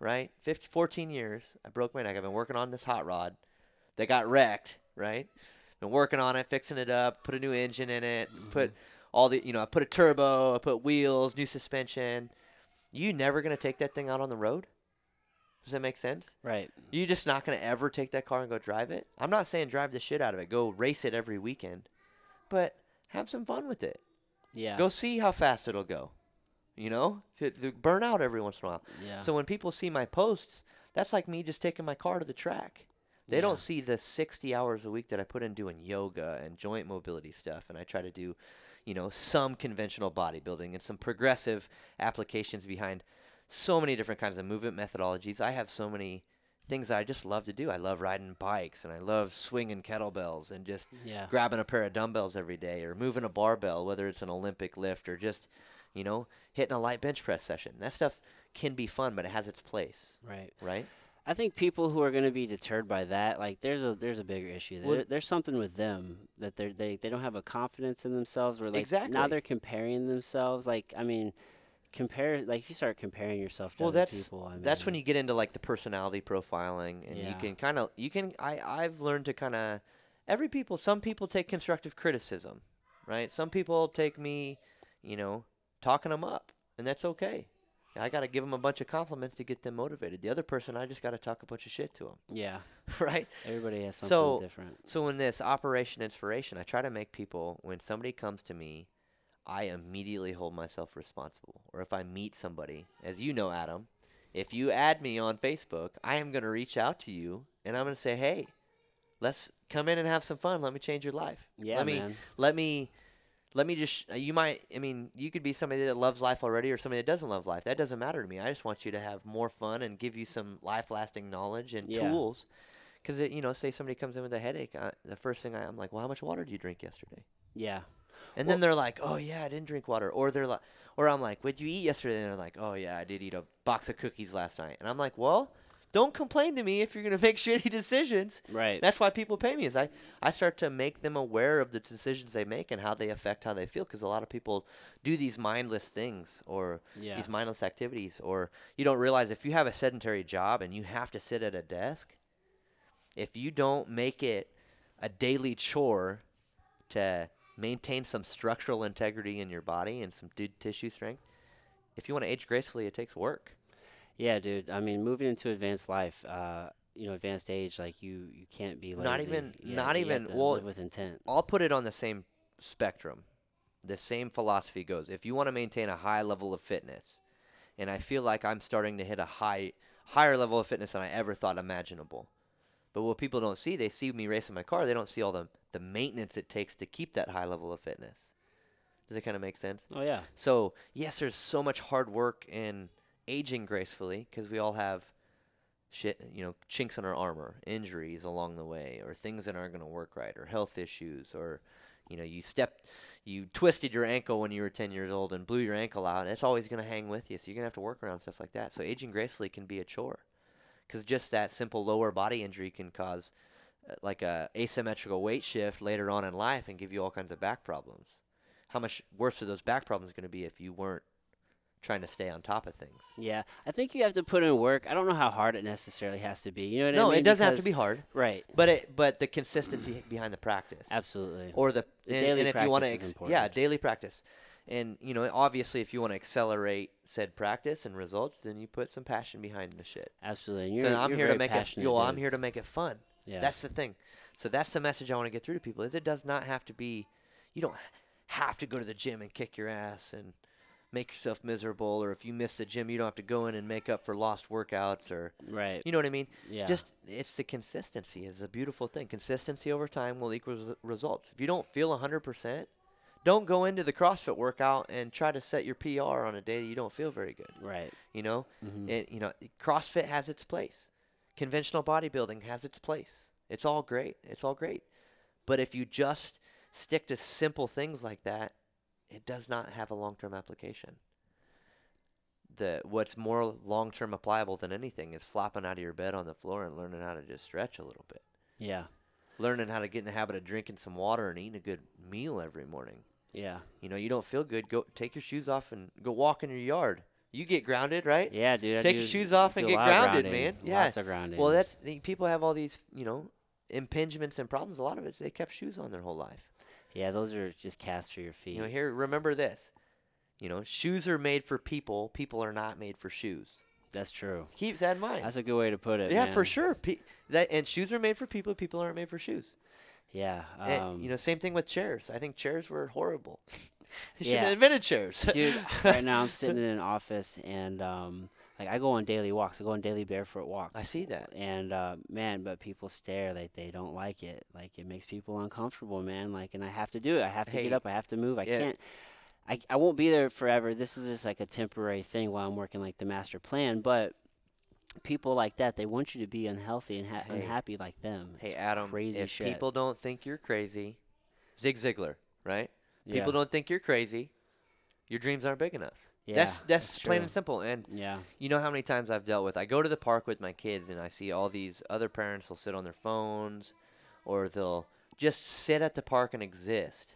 right? 15, 14 years. I broke my neck. I've been working on this hot rod that got wrecked, right? Been working on it, fixing it up, put a new engine in it, put mm-hmm. All the, you know, I put a turbo, I put wheels, new suspension. You never going to take that thing out on the road? Does that make sense? right. You just not going to ever take that car and go drive it? I'm not saying drive the shit out of it. Go race it every weekend. But have some fun with it. Yeah. Go see how fast it'll go. You know? To, to burn out every once in a while. yeah. So when people see my posts, that's like me just taking my car to the track. They Yeah. don't see the 60 hours a week that I put in doing yoga and joint mobility stuff. And I try to do, you know, some conventional bodybuilding and some progressive applications behind so many different kinds of movement methodologies. I have so many things I just love to do. I love riding bikes and I love swinging kettlebells and just yeah. grabbing a pair of dumbbells every day or moving a barbell, whether it's an Olympic lift or just, you know, hitting a light bench press session. That stuff can be fun, but it has its place, Right. right? I think people who are going to be deterred by that, like there's a there's a bigger issue. There, Well- there's something with them that they they they don't have a confidence in themselves, or like now they're comparing themselves. Like I mean, compare like if you start comparing yourself to Well, other that's people, I mean, that's when you get into like the personality profiling, and you can kind of you can I I've learned to kind of every people some people take constructive criticism, right? Some people take me, you know, talking them up, and that's okay. I got to give them a bunch of compliments to get them motivated. The other person, I just got to talk a bunch of shit to them, yeah, right? everybody has something So- different. So in this Operation Inspiration, I try to make people when somebody comes to me, I immediately hold myself responsible. Or if I meet somebody, as you know, Adam, if you add me on Facebook, I am going to reach out to you and I'm going to say, "Hey, let's come in and have some fun. Let me change your life. Yeah, let me man. let me let me just uh, you might I mean, you could be somebody that loves life already or somebody that doesn't love life. That doesn't matter to me. I just want you to have more fun and give you some life-lasting knowledge and Yeah. tools. Cuz you know, say somebody comes in with a headache, I, the first thing I, I'm like, "Well, how much water did you drink yesterday?" Yeah, And then they're like, "Oh yeah, I didn't drink water." Or they're like or I'm like, "What'd you eat yesterday?" And they're like, "Oh yeah, I did eat a box of cookies last night." And I'm like, "Well, don't complain to me if you're going to make shitty decisions." right. That's why people pay me is I, I start to make them aware of the decisions they make and how they affect how they feel because a lot of people do these mindless things or yeah, these mindless activities or you don't realize if you have a sedentary job and you have to sit at a desk if you don't make it a daily chore to maintain some structural integrity in your body and some tissue strength if you want to age gracefully it takes work yeah, dude. I mean, moving into advanced life, uh, you know, advanced age, like you you can't be lazy. Not even- Yeah, not even- well, with intent. I'll put it on the same spectrum. the same philosophy goes. If you want to maintain a high level of fitness, and I feel like I'm starting to hit a high higher level of fitness than I ever thought imaginable. But what people don't see, they see me racing my car, they don't see all the the maintenance it takes to keep that high level of fitness. Does it kind of make sense? Oh yeah. So, yes, there's so much hard work in aging gracefully because we all have shit, you know, chinks in our armor, injuries along the way, or things that aren't going to work right, or health issues, or, you know, you stepped, you twisted your ankle when you were 10 years old and blew your ankle out. And it's always going to hang with you. So, you're going to have to work around stuff like that. So, aging gracefully can be a chore because just that simple lower body injury can cause uh, like a asymmetrical weight shift later on in life and give you all kinds of back problems how much worse are those back problems going to be if you weren't trying to stay on top of things? Yeah, I think you have to put in work. I don't know how hard it necessarily has to be. You know what I mean? No, it doesn't have to be hard, Right. but it but the consistency behind the practice, Absolutely. or the, The and, daily and if you want to, practice ex- yeah, daily practice, and you know, obviously, if you want to accelerate said practice and results, then you put some passion behind the shit. Absolutely. And you're, I'm you're here to make it. Yo, I'm here to make it fun. Yeah. That's the thing. So that's the message I want to get through to people. Is it does not have to be. You don't have to go to the gym and kick your ass and make yourself miserable. Or if you miss the gym, you don't have to go in and make up for lost workouts. Or right. you know what I mean. yeah. Just it's the consistency is a beautiful thing. Consistency over time will equal res- results. If you don't feel 100%, don't go into the CrossFit workout and try to set your PR on a day that you don't feel very good. right. You know, hmm it, you know, CrossFit has its place. Conventional bodybuilding has its place. It's all great. It's all great. But if you just stick to simple things like that, it does not have a long-term application. The what's more long-term applicable than anything is flopping out of your bed on the floor and learning how to just stretch a little bit. Yeah. Learning how to get in the habit of drinking some water and eating a good meal every morning. Yeah. You know, you don't feel good, go take your shoes off and go walk in your yard. You get grounded, right? Yeah, dude. Take your shoes off and get grounded, grounding, man. Yeah. Lots of grounding. Well, that's people have all these, you know, impingements and problems. A lot of it is they kept shoes on their whole life. Yeah. Those are just cast for your feet. You know, here remember this. You know, shoes are made for people. People are not made for shoes. that's true. Keep that in mind. That's a good way to put it. yeah, man. for sure. Pe- that and shoes are made for people. People aren't made for shoes. Yeah. Um, and, you know, same thing with chairs. I think chairs were horrible. they should Yeah. have invented chairs. dude right now i'm sitting in an office and um like i go on daily walks i go on daily barefoot walks I see that. and uh man but people stare like they don't like it like it makes people uncomfortable man like and i have to do it i have to Hey, get up i have to move i yeah. can't I, I won't be there forever this is just like a temporary thing while i'm working like the master plan but people like that they want you to be unhealthy and ha- Hey. unhappy like them Hey It's Adam, crazy if shit. people don't think you're crazy, Zig Ziglar, right? yeah. People don't think you're crazy. Your dreams aren't big enough. Yeah, that's that's plain true. and simple. And yeah you know how many times I've dealt with I go to the park with my kids and I see all these other parents will sit on their phones or they'll just sit at the park and exist.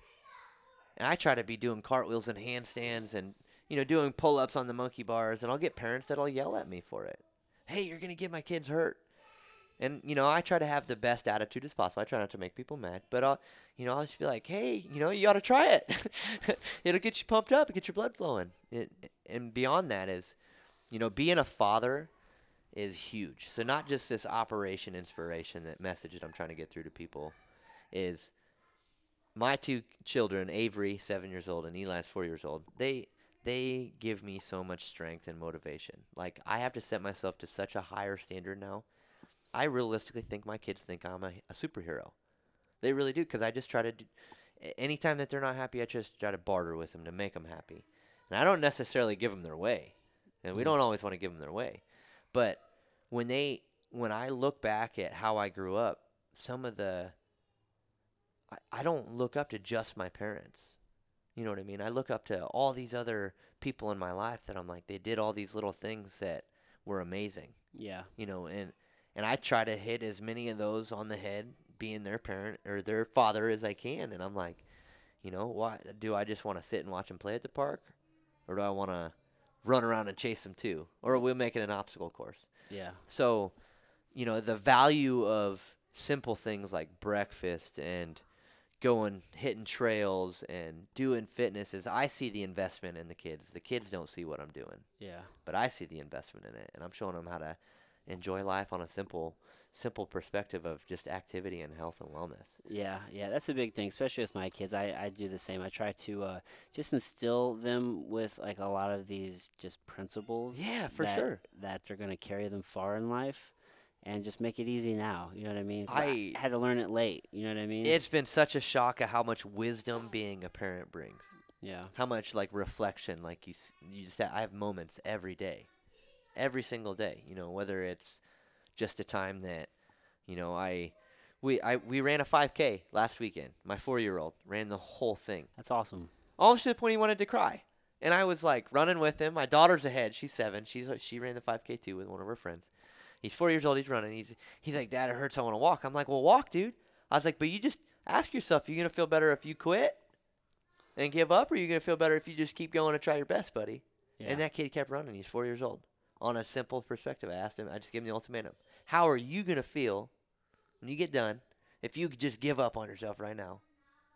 And I try to be doing cartwheels and handstands and you know doing pull-ups on the monkey bars and I'll get parents that'll yell at me for it. Hey, you're going to get my kids hurt. And you know, I try to have the best attitude as possible. I try not to make people mad, but I'll, you know, I'll just be like, "Hey, you know, you ought to try it. It'll get you pumped up, get your blood flowing." It, and beyond that is, you know, being a father is huge. So not just this operation inspiration, that message that I'm trying to get through to people is my two children, Avery, seven years old, and Eli's four years old. They they give me so much strength and motivation. Like I have to set myself to such a higher standard now. I realistically think my kids think I'm a, a superhero. They really do because I just try to. Do, anytime that they're not happy, I just try to barter with them to make them happy. And I don't necessarily give them their way, and we Mm. don't always want to give them their way. But when they, when I look back at how I grew up, some of the. I, I don't look up to just my parents. You know what I mean? I look up to all these other people in my life that I'm like, they did all these little things that were amazing yeah you know, and and I try to hit as many of those on the head, being their parent or their father as I can, and I'm like, you know, why do I just want to sit and watch them play at the park, or do I want to run around and chase them too, or we'll make it an obstacle course? yeah So, you know, the value of simple things like breakfast and going hitting trails and doing fitness is I see the investment in the kids. The kids don't see what I'm doing yeah but I see the investment in it, and I'm showing them how to enjoy life on a simple, simple perspective of just activity and health and wellness. Yeah, yeah, that's a big thing, especially with my kids. I, I do the same. I try to uh, just instill them with like a lot of these just principles. Yeah, for that, sure. That they're gonna carry them far in life, and just make it easy now. You know what I mean? I- had to learn it late. You know what I mean? It's been such a shock of how much wisdom being a parent brings. yeah, How much like reflection, like you, you just I have moments every day, every single day. You know, whether it's just a time that, you know, I, we I we ran a 5K last weekend. My four-year-old ran the whole thing, that's awesome. almost to the point he wanted to cry. And I was like running with him. My daughter's ahead. She's seven. She's uh, she ran the 5K too with one of her friends. He's four years old. He's running. He's he's like, Dad, it hurts. I want to walk. I'm like, Well, walk, dude. I was like, But you just ask yourself, you gonna feel better if you quit and give up, or you gonna feel better if you just keep going and try your best, buddy? Yeah, And that kid kept running. He's four years old. On a simple perspective, I asked him. I just gave him the ultimatum. How are you gonna feel when you get done if you could just give up on yourself right now?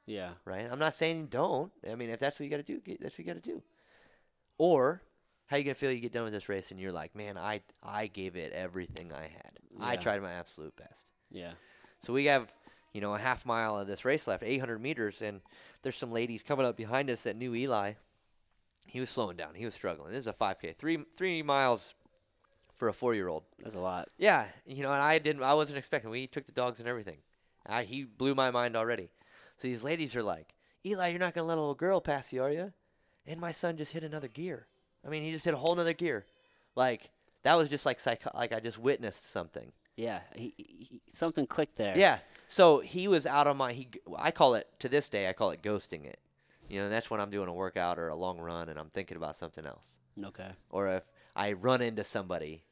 yeah, right? I'm not saying don't. I mean, if that's what you got to do, get, that's what you got to do. Or how you gonna feel you get done with this race and you're like, man, I I gave it everything I had. I tried my absolute best. yeah, So we have, you know, a half mile of this race left, 800 meters, and there's some ladies coming up behind us that knew Eli. He was slowing down. He was struggling. This is a 5K, three three miles for a four year old. that's a lot. Yeah, you know, and I didn't. I wasn't expecting. We took the dogs and everything. I, he blew my mind already. So these ladies are like, Eli, you're not gonna let a little girl pass you, are you? And my son just hit another gear. I mean, he just hit a whole nother gear. Like that was just like psycho- like I just witnessed something. Yeah, he, he, something clicked there. Yeah. So he was out of my. He. I call it to this day. I call it ghosting it. You know, that's when I'm doing a workout or a long run and I'm thinking about something else. Okay. or if I run into somebody,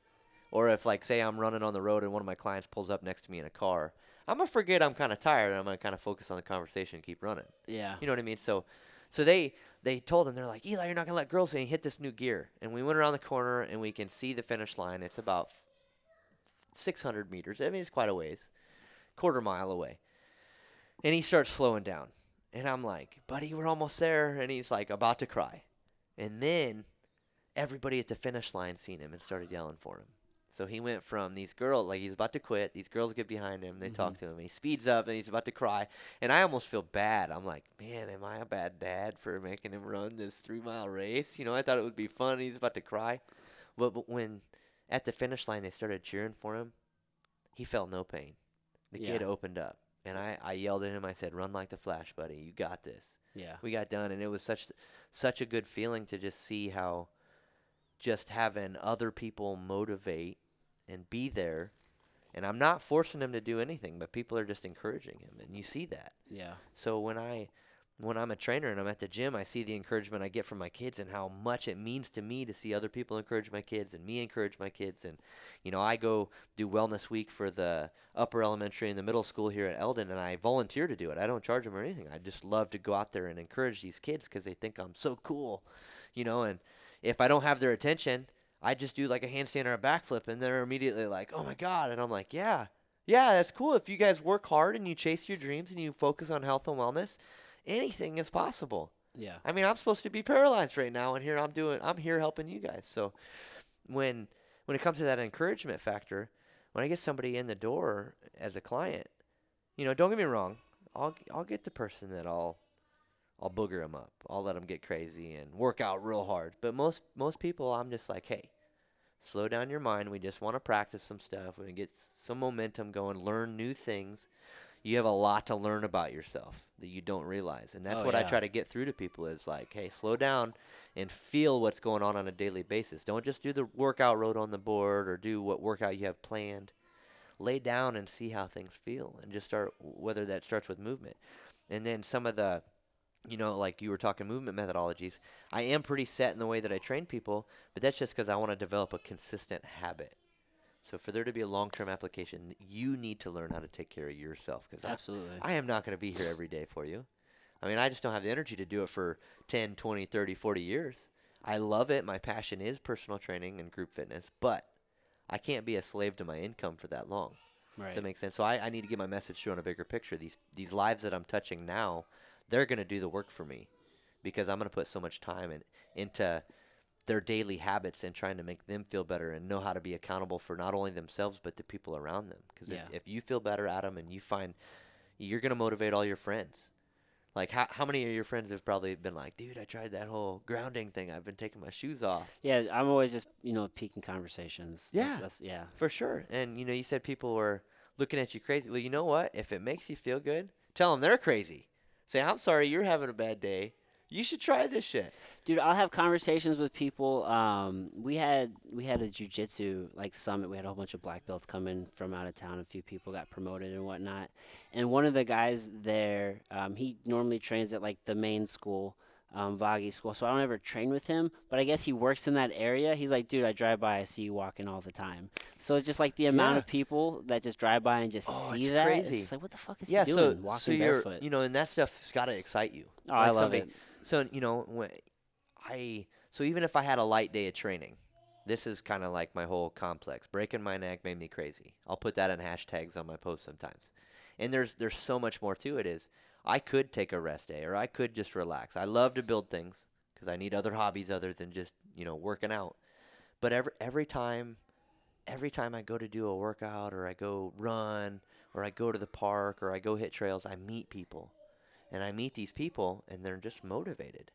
or if like say I'm running on the road and one of my clients pulls up next to me in a car, I'm gonna forget I'm kind of tired and I'm gonna kind of focus on the conversation and keep running. Yeah. You know what I mean? So, so they they told him they're like Eli, you're not gonna let girls in. Hit this new gear, and we went around the corner and we can see the finish line. It's about 600 meters. I mean, it's quite a ways, quarter mile away. And he starts slowing down, and I'm like, buddy, we're almost there. And he's like about to cry, and then everybody at the finish line seen him and started yelling for him. So he went from these girls, like he's about to quit. These girls get behind him. They talk mm-hmm. to him. He speeds up and he's about to cry. And I almost feel bad. I'm like, man, am I a bad dad for making him run this three mile race? You know, I thought it would be fun. He's about to cry. But, but when at the finish line they started cheering for him, he felt no pain. The kid opened up. And I, I yelled at him. I said, run like the flash, buddy. You got this Yeah. we got done and it was such such a good feeling to just see how just having other people motivate and be there and I'm not forcing him to do anything but people are just encouraging him and you see that Yeah. so when I when I'm a trainer and I'm at the gym I see the encouragement I get from my kids and how much it means to me to see other people encourage my kids and me encourage my kids and you know I go do wellness week for the upper elementary and the middle school here at Eldon and I volunteer to do it. I don't charge them or anything. I just love to go out there and encourage these kids cuz they think I'm so cool. You know, and if I don't have their attention, I just do like a handstand or a backflip and they're immediately like, "Oh my god." And I'm like, "Yeah. Yeah, that's cool. If you guys work hard and you chase your dreams and you focus on health and wellness, anything is possible." Yeah. I mean, I'm supposed to be paralyzed right now, and here I'm doing. I'm here helping you guys. So, when when it comes to that encouragement factor, when I get somebody in the door as a client, you know, don't get me wrong. I'll I'll get the person that I'll I'll booger them up. I'll let them get crazy and work out real hard. But most most people, I'm just like, hey, slow down your mind. We just want to practice some stuff. We get some momentum going. Learn new things. You have a lot to learn about yourself that you don't realize, and that's Oh, what I try to get through to people. Is like, hey, slow down and feel what's going on on a daily basis. Don't just do the workout road on the board or do what workout you have planned. Lay down and see how things feel, and just start whether that starts with movement, and then some of the you know, like you were talking movement methodologies, I am pretty set in the way that I train people, but that's just because I want to develop a consistent habit. So for there to be a long-term application, you need to learn how to take care of yourself because Absolutely. I am not going to be here every day for you. I mean, I just don't have the energy to do it for 10, 20, 30, 40 years. I love it. My passion is personal training and group fitness, but I can't be a slave to my income for that long. right. Does that make sense? So I, I need to get my message through on a bigger picture. These these lives that I'm touching now, they're going to do the work for me because I'm going to put so much time in, into their daily habits and trying to make them feel better and know how to be accountable for not only themselves but the people around them. Because Yeah. if, if you feel better, Adam, and you find you're gonna motivate all your friends. Like how how many of your friends have probably been like, dude, I tried that whole grounding thing. I've been taking my shoes off. Yeah, I'm always just you know peaking conversations. That's- Yeah. that's, yeah. For sure. And you know, you said people were looking at you crazy. Well, you know what? If it makes you feel good, tell them they're crazy. Say, I'm sorry, you're having a bad day. You should try this shit. Dude, I'll have conversations with people. Um, we had we had a jujitsu like summit. We had a whole bunch of black belts coming from out of town. A few people got promoted and whatnot. And one of the guys there, um, he normally trains at like the main school, um, Vagi school. So I don't ever train with him. But I guess he works in that area. He's like, dude, I drive by, I see you walking all the time. So it's just like the amount Yeah. of people that just drive by and just Oh, see it's that. crazy. It's like, what the fuck is yeah, he so doing? Walking so barefoot. you know, and that stuff's got to excite you. oh, I love somebody- it. So you know, I so even if I had a light day of training, this is kind of like my whole complex. Breaking my neck made me crazy. I'll put that in hashtags on my posts sometimes. And there's there's so much more to it. Is I could take a rest day or I could just relax. I love to build things because I need other hobbies other than just you know working out. But every every time, every time I go to do a workout or I go run or I go to the park or I go hit trails, I meet people, and I meet these people and they're just motivated.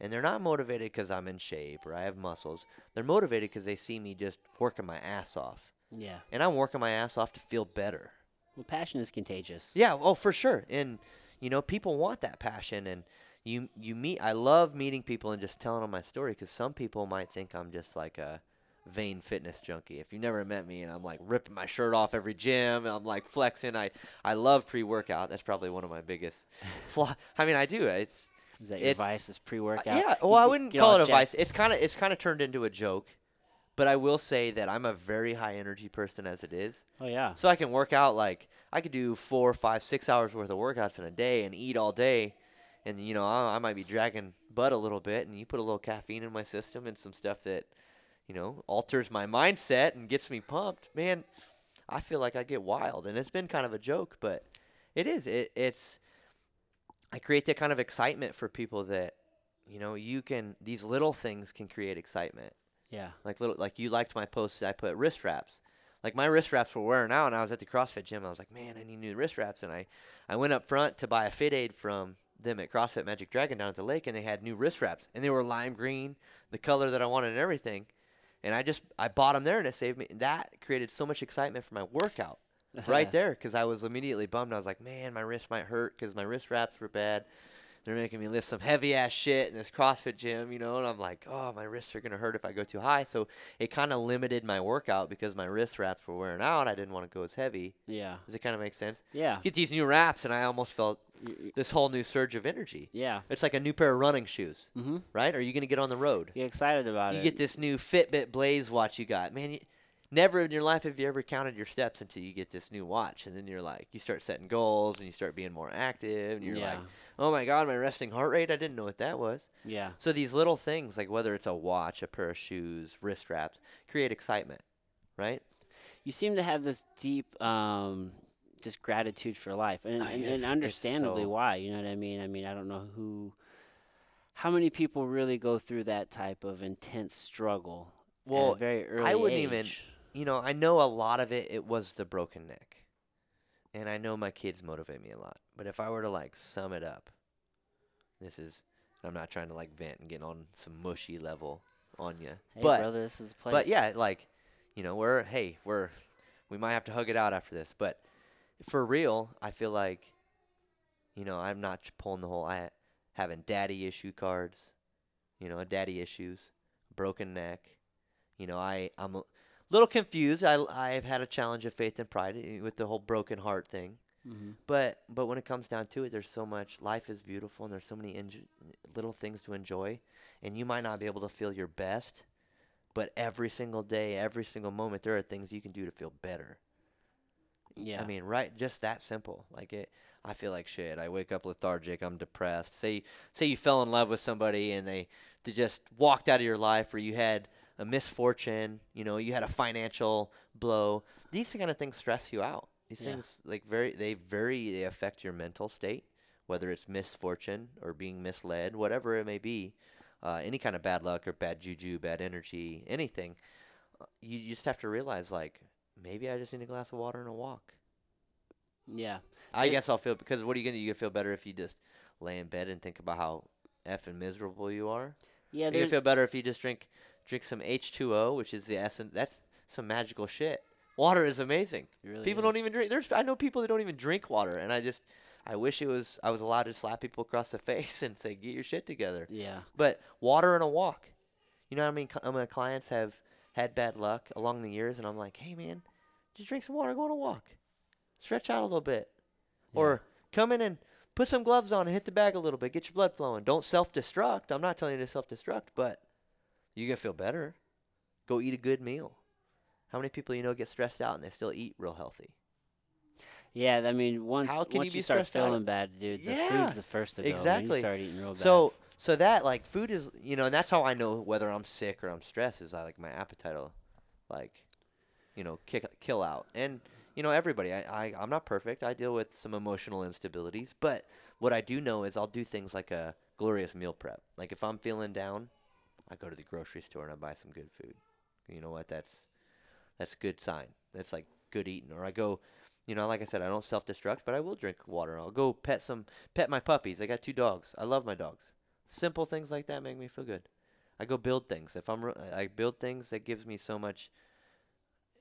And they're not motivated because I'm in shape or I have muscles. They're motivated because they see me just working my ass off. Yeah. And I'm working my ass off to feel better. Well, passion is contagious. Yeah, oh for sure. And you know, people want that passion and you you meet I love meeting people and just telling them my story cuz some people might think I'm just like a vain fitness junkie. If you never met me and I'm like ripping my shirt off every gym and I'm like flexing, I I love pre-workout. That's probably one of my biggest flaw. I mean, I do. It's Is that your It's- vice? Is uh, pre-workout? yeah, You well, I wouldn't call it a vice. It's kind of it's kind of turned into a joke, but I will say that I'm a very high energy person as it is. Oh yeah. So I can work out like I could do four, five, six hours worth of workouts in a day and eat all day, and you know I, I might be dragging butt a little bit, and you put a little caffeine in my system and some stuff that, you know, alters my mindset and gets me pumped. Man, I feel like I get wild, and it's been kind of a joke, but it is. It, it's I create that kind of excitement for people that, you know, you can these little things can create excitement Yeah. like little like you liked my post that I put wrist wraps. Like my wrist wraps were wearing out and I was at the CrossFit gym. I was like, man, I need new wrist wraps and I, I went up front to buy a FitAid from them at CrossFit Magic Dragon down at the lake and they had new wrist wraps and they were lime green, the color that I wanted and everything. And I just I bought them there and it saved me And that created so much excitement for my workout right there because I was immediately bummed. I was like, man, my wrist might hurt because my wrist wraps were bad. They're making me lift some heavy ass shit in this CrossFit gym, you know, and I'm like, oh, my wrists are gonna hurt if I go too high. So it kind of limited my workout because my wrist wraps were wearing out. I didn't want to go as heavy. Yeah. Does it kind of make sense? Yeah. Get these new wraps, and I almost felt this whole new surge of energy. Yeah. It's like a new pair of running shoes, Mm-hmm. right? Are you gonna get on the road? Get excited about You it. You get this new Fitbit Blaze watch you got, man. You, never in your life have you ever counted your steps until you get this new watch, and then you're like, you start setting goals and you start being more active, and you're yeah. like, oh my god, my resting heart rate, I didn't know what that was. yeah. So these little things, like whether it's a watch, a pair of shoes, wrist wraps, create excitement, right? You seem to have this deep, um, just gratitude for life, and, and, and understandably so- why. You know what I mean? I mean, I don't know who, how many people really go through that type of intense struggle at Well, a very early I wouldn't even- You know, I know a lot of it. It was the broken neck, and I know my kids motivate me a lot. But if I were to like sum it up, this is. I'm not trying to like vent and get on some mushy level on you, Hey, but brother, this is the place. But yeah, like, you know, we're hey, we're we might have to hug it out after this, but for real, I feel like, you know, I'm not pulling the whole I having daddy issue cards, you know, daddy issues, broken neck, you know, I I'm a little confused. I I've had a challenge of faith and pride eh, with the whole broken heart thing. Mm-hmm. But but when it comes down to it, there's so much. Life is beautiful, and there's so many little things to enjoy. And you might not be able to feel your best, but every single day, every single moment, there are things you can do to feel better. Yeah. I mean, right? Just that simple. Like it. I feel like shit. I wake up lethargic. I'm depressed. Say say you fell in love with somebody and they they just walked out of your life, or you had a misfortune. You know, you had a financial blow. These kind of things stress you out. These Yeah. things like very they very they affect your mental state, whether it's misfortune or being misled, whatever it may be. uh, any kind of bad luck or bad juju, bad energy, anything, uh, you you just have to realize like maybe I just need a glass of water and a walk. Yeah. I It- guess I'll feel because what are you gonna do? You gonna feel better if you just lay in bed and think about how effing miserable you are. Yeah. You feel better if you just drink drink some H2O, which is the essence. That's some magical shit. Water is amazing. really people don't even drink. There's I know people that don't even drink water, and I just I wish it was I was allowed to slap people across the face and say get your shit together. Yeah. But water and a walk. You know what I mean? Cl- my clients have had bad luck along the years, and I'm like, hey man, just drink some water, go on a walk, stretch out a little bit, Yeah. or come in and put some gloves on and hit the bag a little bit, get your blood flowing. Don't self-destruct. I'm not telling you to self-destruct, but you gonna feel better. Go eat a good meal. How many people you know get stressed out and they still eat real healthy? Yeah, I mean, once once you you, start stressed out? feeling bad, dude, the Yeah, food's the first to go. Exactly. you start eating real bad. So so that like food is you know and that's how I know whether I'm sick or I'm stressed is I like my appetite will like you know kick kill out and you know everybody I, I I'm not perfect I deal with some emotional instabilities but what I do know is I'll do things like a glorious meal prep like if I'm feeling down I go to the grocery store and I buy some good food you know what that's that's good sign that's like good eating or I go you know like I said I don't self destruct but I will drink water I'll go pet some pet my puppies I got two dogs I love my dogs Simple things like that make me feel good. I go build things. If I'm, I build things that gives me so much.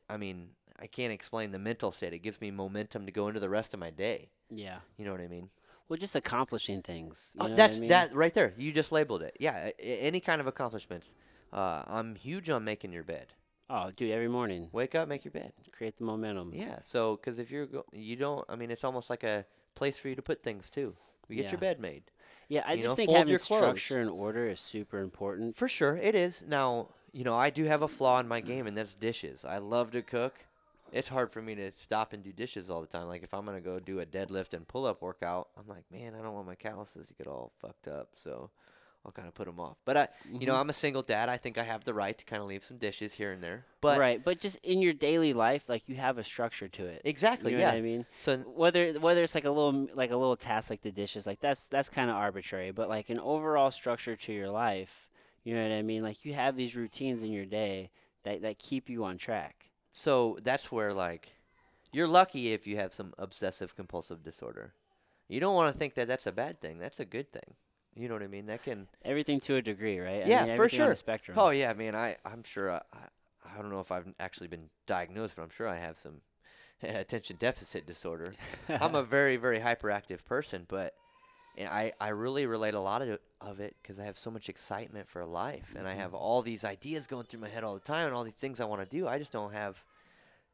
I mean, I can't explain the mental state. It gives me momentum to go into the rest of my day. yeah, You know what I mean? Well, just accomplishing things. You Uh, know that's I mean? that right there. You just labeled it. Yeah, any kind of accomplishments. Uh, I'm huge on making your bed. Oh, dude, every morning, Wake up, make your bed. create the momentum. Yeah. So, because if you're go- you don't, I mean, it's almost like a place for you to put things too. You get your bed made. Yeah, I You just know, think having your structure and order is super important. For sure, it is. Now, you know, I do have a flaw in my game, and that's dishes. I love to cook. It's hard for me to stop and do dishes all the time. Like if I'm gonna go do a deadlift and pull up workout, I'm like, man, I don't want my calluses to get all fucked up, so I'll kind of put them off. But I, you know, Mhm. I'm a single dad. I think I have the right to kind of leave some dishes here and there. But right, but just in your daily life, like you have a structure to it. exactly, You know yeah. what I mean? So Whether whether it's like a little like a little task like the dishes, like that's that's kind of arbitrary. But like an overall structure to your life, you know what I mean? Like you have these routines in your day that that keep you on track. So that's where like you're lucky if you have some obsessive compulsive disorder. You don't want to think that that's a bad thing. That's a good thing. You know what I mean? That can Everything to a degree, right? Oh, yeah, I mean, for sure. spectrum. Oh yeah, man. I I'm sure. I, I I don't know if I've actually been diagnosed, but I'm sure I have some attention deficit disorder. I'm a very very hyperactive person, but and I I really relate a lot of it, of it because I have so much excitement for life, and I have all these ideas going through my head all the time, and all these things I want to do. I just don't have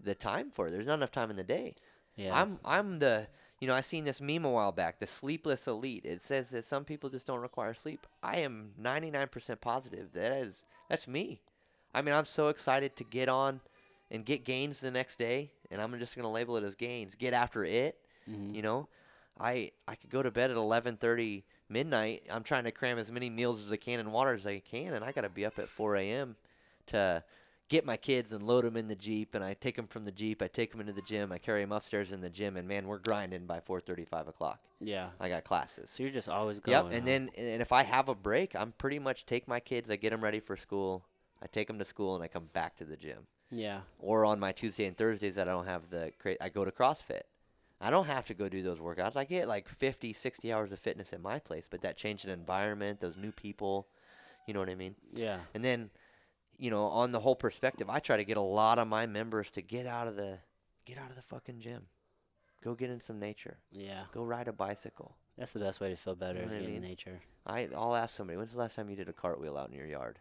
the time for it. There's not enough time in the day. yeah. I'm I'm the you know I seen this meme a while back, the sleepless elite. It says that some people just don't require sleep. I am 99% positive that is that's me. I mean, I'm so excited to get on and get gains the next day, and I'm just gonna label it as gains. Get after it. Mhm. You know, I I could go to bed at 11:30 midnight. I'm trying to cram as many meals as I can and water as I can, and I gotta be up at 4 a.m. to get my kids and load them in the jeep and i take them from the jeep i take them into the gym i carry them upstairs in the gym and man we're grinding by 4.30 5 o'clock Yeah. i got classes So you're just always going. yep huh? and then and if i have a break i'm pretty much take my kids i get them ready for school i take them to school and i come back to the gym Yeah. or on my tuesday and thursdays that i don't have the cra- i go to crossfit i don't have to go do those workouts i get like 50 60 hours of fitness at my place but that change in environment those new people you know what i mean Yeah. and then, you know, on the whole perspective, I try to get a lot of my members to get out of the get out of the fucking gym. Go get in some nature. Yeah. Go ride a bicycle. That's the best way to feel better know is I get in nature. I I'll ask somebody, when's the last time you did a cartwheel out in your yard?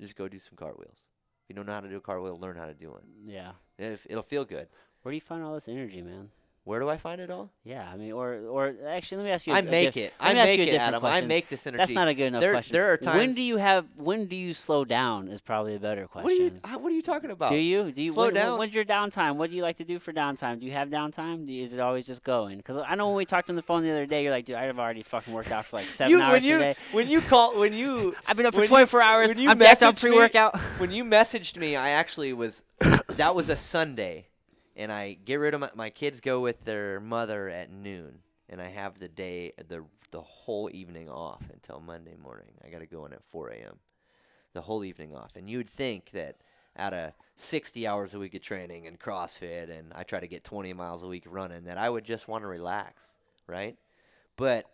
Just go do some cartwheels. If you don't know how to do a cartwheel, learn how to do one. Yeah. If it'll feel good. Where do you find all this energy, man? Where do I find it all? Yeah, I mean, or or actually, let me ask you. I make diff- it. I make it, Adam. I make this energy. That's not a good enough There- question. there are times. When do you have? When do you slow down? Is probably a better question. What are you What are you talking about? Do you? Do you? Slow when, when- down. When's your downtime? What do you like to do for downtime? Do you have downtime? Do you, is it always just going? Because I know when we talked on the phone the other day, you're like, dude, I've already fucking worked out for like seven you hours when you today. when you call when you I've been up for when you- 24 hours. when you I'm jacked up pre-workout. when you messaged me, I actually was. that was a Sunday, and I get rid of my, my kids go with their mother at noon, and I have the day the the whole evening off until Monday morning. I got to go in at 4 a.m. The whole evening off. And you'd think that out of 60 hours a week of training and CrossFit, and I try to get 20 miles a week running, that I would just want to relax, right? But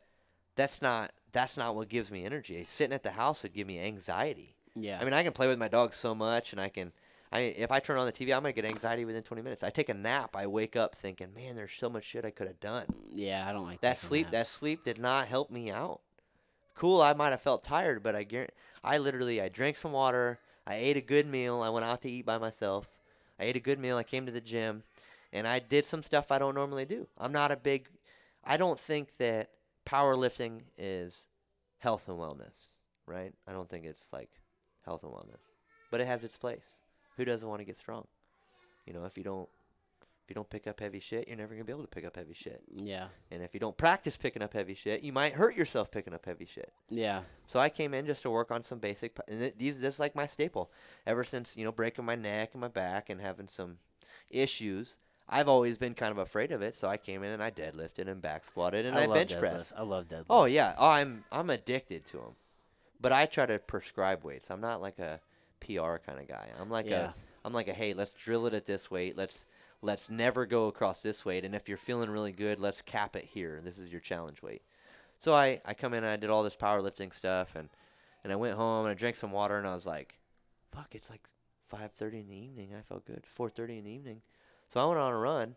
that's not that's not what gives me energy. Sitting at the house would give me anxiety. Yeah. I mean, I can play with my dog so much, and I can. I mean, if I turn on the TV, I'm gonna get anxiety within 20 minutes. I take a nap, I wake up thinking, man, there's so much shit I could have done. yeah, I don't like That sleep, that sleep did not help me out. Cool, I might have felt tired, but I guarantee, I literally, I drank some water, I ate a good meal, I went out to eat by myself, I ate a good meal, I came to the gym, and I did some stuff I don't normally do. I'm not a big, I don't think that powerlifting is health and wellness, right? I don't think it's like health and wellness, but it has its place. Who doesn't want to get strong? You know, if you don't, if you don't pick up heavy shit, you're never gonna be able to pick up heavy shit. Yeah. And if you don't practice picking up heavy shit, you might hurt yourself picking up heavy shit. Yeah. So I came in just to work on some basic, p- and th- these this is like my staple. Ever since you know breaking my neck and my back and having some issues, I've always been kind of afraid of it. So I came in and I deadlifted and back squatted and I, love bench deadlifts. pressed. I love deadlifts. Oh yeah, oh, I'm I'm addicted to them, but I try to prescribe weights. I'm not like a PR kind of guy. I'm like Yeah. a I'm like a hey, let's drill it at this weight. Let's let's never go across this weight. And if you're feeling really good, let's cap it here. This is your challenge weight. So I I come in and I did all this powerlifting stuff and and I went home and I drank some water and I was like, fuck, it's like 5:30 in the evening. I felt good. 4:30 in the evening. So I went on a run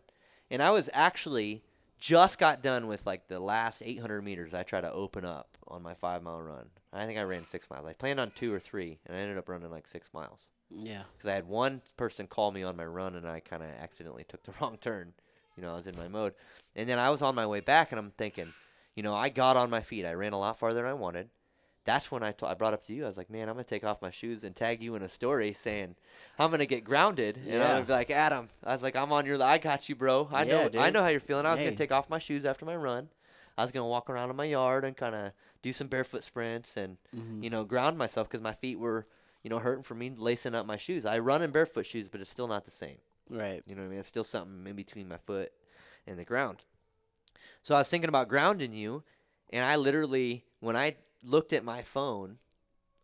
and I was actually just got done with like the last 800 meters I try to open up on my five mile run. I think I ran six miles. I planned on two or three, and I ended up running like six miles Yeah. because I had one person call me on my run, and I kind of accidentally took the wrong turn. You know, I was in my mode, and then I was on my way back, and I'm thinking, you know, I got on my feet. I ran a lot farther than I wanted. That's when I t- I brought up to you. I was like, man, I'm gonna take off my shoes and tag you in a story saying I'm gonna get grounded, and I'm be like, Adam. I was like, I'm on your. li- I got you, bro. I Yeah, know. I know how you're feeling. I was Hey. gonna take off my shoes after my run. I was gonna walk around in my yard and kind of do some barefoot sprints and Mhm. you know ground myself because my feet were you know hurting from me lacing up my shoes. I run in barefoot shoes, but it's still not the same. Right. You know what I mean? It's still something in between my foot and the ground. So I was thinking about grounding you, and I literally, when I looked at my phone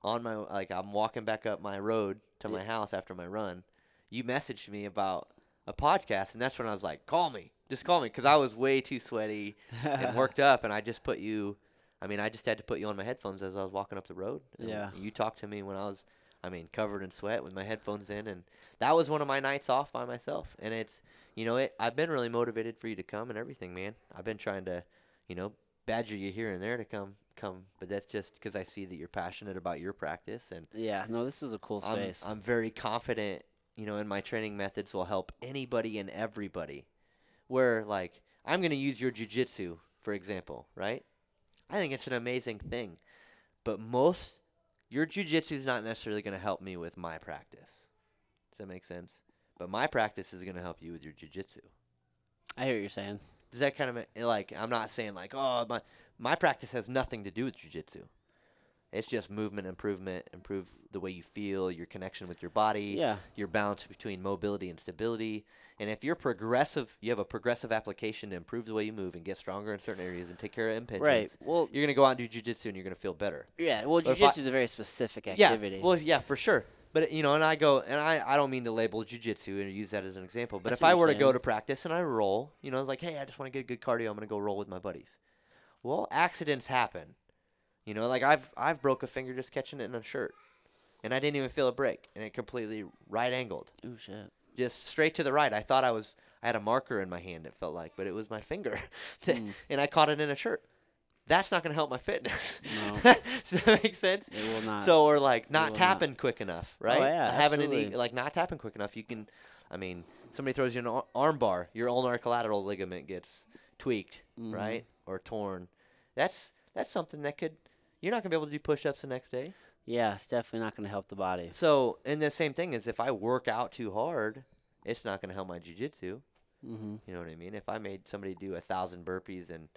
on my, like, I'm walking back up my road to my house after my run, you messaged me about a podcast, and that's when I was like, call me. Just call me, because I was way too sweaty and worked up, and I just put you, I mean, I just had to put you on my headphones as I was walking up the road. and Yeah. You talked to me when I was, I mean, covered in sweat with my headphones in, and that was one of my nights off by myself. And it's, you know, it. I've been really motivated for you to come and everything, man. I've been trying to, you know, badger you here and there to come, come. But that's just because I see that you're passionate about your practice, and Yeah. No, this is a cool I'm, space. I'm very confident, you know, in my training methods will help anybody and everybody. Where like I'm gonna use your jujitsu for example, right? I think it's an amazing thing, but most your jujitsu is not necessarily gonna help me with my practice. Does that make sense? But my practice is gonna help you with your jujitsu. I hear what you're saying. Does that kind of like I'm not saying like oh my my practice has nothing to do with jujitsu. It's just movement improvement, improve the way you feel, your connection with your body, Yeah. your balance between mobility and stability. And if you're progressive, you have a progressive application to improve the way you move and get stronger in certain areas and take care of impingements. Right. Well. You're gonna go out and do jujitsu and you're gonna feel better. Yeah. Well, jujitsu is a very specific activity. Yeah. Well, yeah, for sure. But you know, and I go, and I, I don't mean to label jujitsu and use that as an example. But I if I were to go to practice and I roll, you know, it's like, hey, I just want to get a good cardio. I'm gonna go roll with my buddies. Well, accidents happen. You know, like I've I've broke a finger just catching it in a shirt, and I didn't even feel a break, and it completely right angled, Ooh shit. just straight to the right. I thought I was I had a marker in my hand. It felt like, but it was my finger, Mm. and I caught it in a shirt. That's not gonna help my fitness. No. Does that make sense? It will not. So or like not will not. tapping quick enough, right? yeah, having absolutely. like not tapping quick enough, you can. I mean, somebody throws you an ar- arm bar, your ulnar collateral ligament gets tweaked, Mhm. right, or torn. That's that's something that could. You're not gonna be able to do push-ups the next day. Yeah, it's definitely not going to help the body. So, and the same thing is if I work out too hard, it's not gonna help my jujitsu. Mm-hmm. You know what I mean? If I made somebody do a thousand burpees and,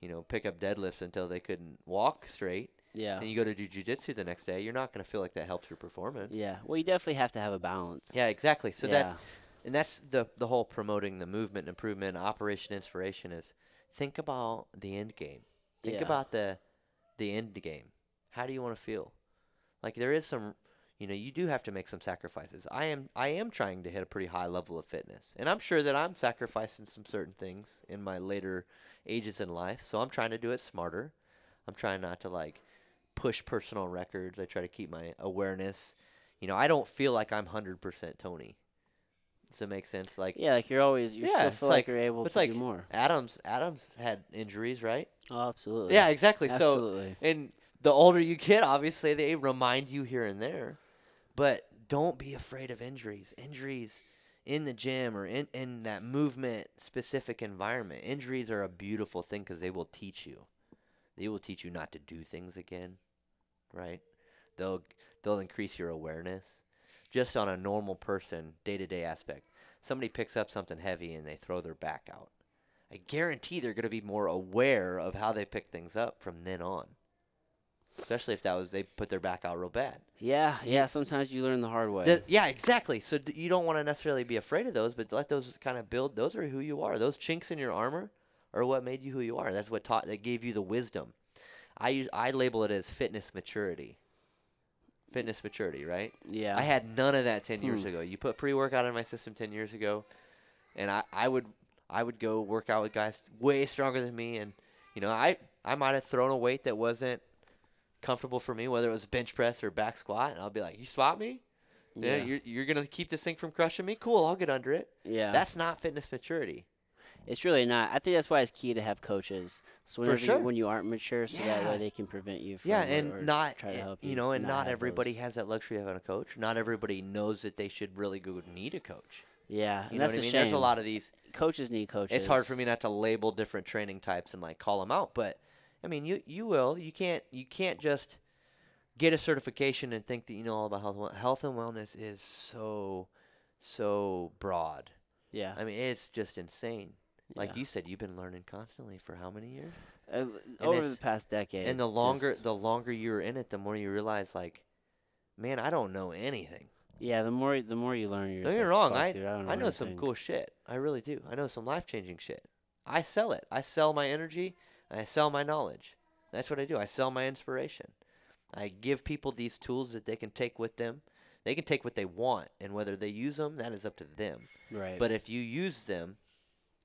you know, pick up deadlifts until they couldn't walk straight, Yeah. and you go to do jujitsu the next day, you're not gonna feel like that helps your performance. Yeah. Well, you definitely have to have a balance. Yeah, exactly. So that's and that's the the whole promoting the movement improvement, operation inspiration is think about the end game. Think Yeah. about the the end game. How do you want to feel? Like there is some you know, you do have to make some sacrifices. I am I am trying to hit a pretty high level of fitness. And I'm sure that I'm sacrificing some certain things in my later ages in life. So I'm trying to do it smarter. I'm trying not to like push personal records. I try to keep my awareness. You know, I don't feel like I'm 100% Tony. Does that make sense? Like Yeah, like you're always you Yeah, still feel like, like- you're able to like do more. Adams Adams had injuries, right? Oh, absolutely. Yeah, exactly. So absolutely. and the older you get, obviously they remind you here and there. But don't be afraid of injuries. Injuries in the gym or in, in that movement specific environment. Injuries are a beautiful thing because they will teach you. They will teach you not to do things again, right? They'll they'll increase your awareness. Just on a normal person, day to day aspect. Somebody picks up something heavy and they throw their back out. I guarantee they're going to be more aware of how they pick things up from then on. Especially if that was they put their back out real bad. Yeah, yeah. Sometimes you learn the hard way. Th- yeah, exactly. So d- you don't want to necessarily be afraid of those, but let those kind of build. Those are who you are. Those chinks in your armor are what made you who you are. That's what taught that gave you the wisdom. I use, I label it as fitness maturity. Fitness maturity, right? yeah. I had none of that ten years Hmm. ago. You put pre workout in my system ten years ago, and I, I would I would go work out with guys way stronger than me, and you know I I might have thrown a weight that wasn't comfortable for me, whether it was bench press or back squat, and I'll be like, "You swap me? Yeah, yeah. you're you're gonna keep this thing from crushing me? Cool, I'll get under it." yeah. That's not fitness maturity. It's really not. I think that's why it's key to have coaches. So For whenever you- sure. when you aren't mature, so that way they can prevent you from Yeah, and not try to help you you. know, and not, have everybody those. has that luxury of having a coach. Not everybody knows that they should really go need a coach. Yeah, You know that's what I a mean? shame. There's a lot of these coaches need coaches. it's hard for me not to label different training types and like call them out but i mean you you will you can't you can't just get a certification and think that you know all about health health and wellness is so so broad Yeah. i mean it's just insane like yeah. you said you've been learning constantly for how many years Uh, over it's- the past decade. and the longer just- the longer you're in it the more you realize like man i don't know anything yeah, the more the more you learn, you're Don't just get me like, wrong, "Fuck, I- dude, I, don't I know some anything." cool shit. I really do. I know some life changing shit. I sell it. I sell my energy. and I sell my knowledge. That's what I do. I sell my inspiration. I give people these tools that they can take with them. They can take what they want, and whether they use them, that is up to them. Right. But if you use them,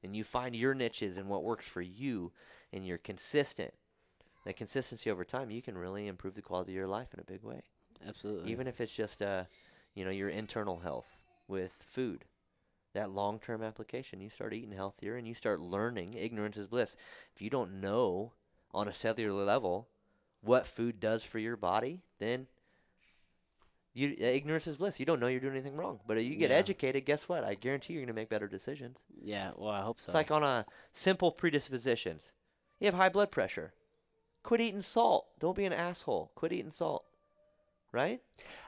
and you find your niches and what works for you, and you're consistent, that consistency over time, you can really improve the quality of your life in a big way. Absolutely. even if it's just uh, you know your internal health with food that long-term application you start eating healthier and you start learning. Ignorance is bliss. If you don't know on a cellular level what food does for your body then you uh, ignorance is bliss. You don't know you're doing anything wrong. But if you get Yeah. educated guess what? I guarantee you're going to make better decisions. Yeah. Well, I hope so. it's like on a simple predispositions. You have high blood pressure. Quit eating salt. Don't be an asshole. Quit eating salt. Right?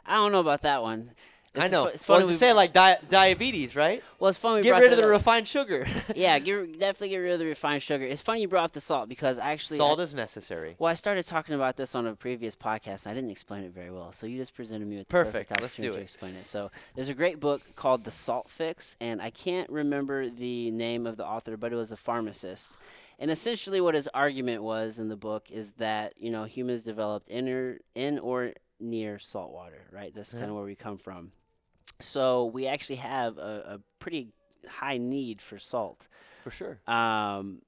I don't know about that one. I It's know. It's well, funny. to we- say like di- diabetes, right? well, it's funny. We Get rid of the up. refined sugar. yeah, get, definitely get rid of the refined sugar. It's funny you brought up the salt because I actually Salt I, is necessary. well, I started talking about this on a previous podcast. And I didn't explain it very well, so you just presented me with the Perfect. perfect Let's do opportunity to explain it. So there's a great book called The Salt Fix, and I can't remember the name of the author, but it was a pharmacist. And essentially, what his argument was in the book is that you know humans developed in or, in or near salt water, right? That's mm-hmm. Yeah. kind of where we come from. So we actually have a, a pretty high need for salt. For sure. Um,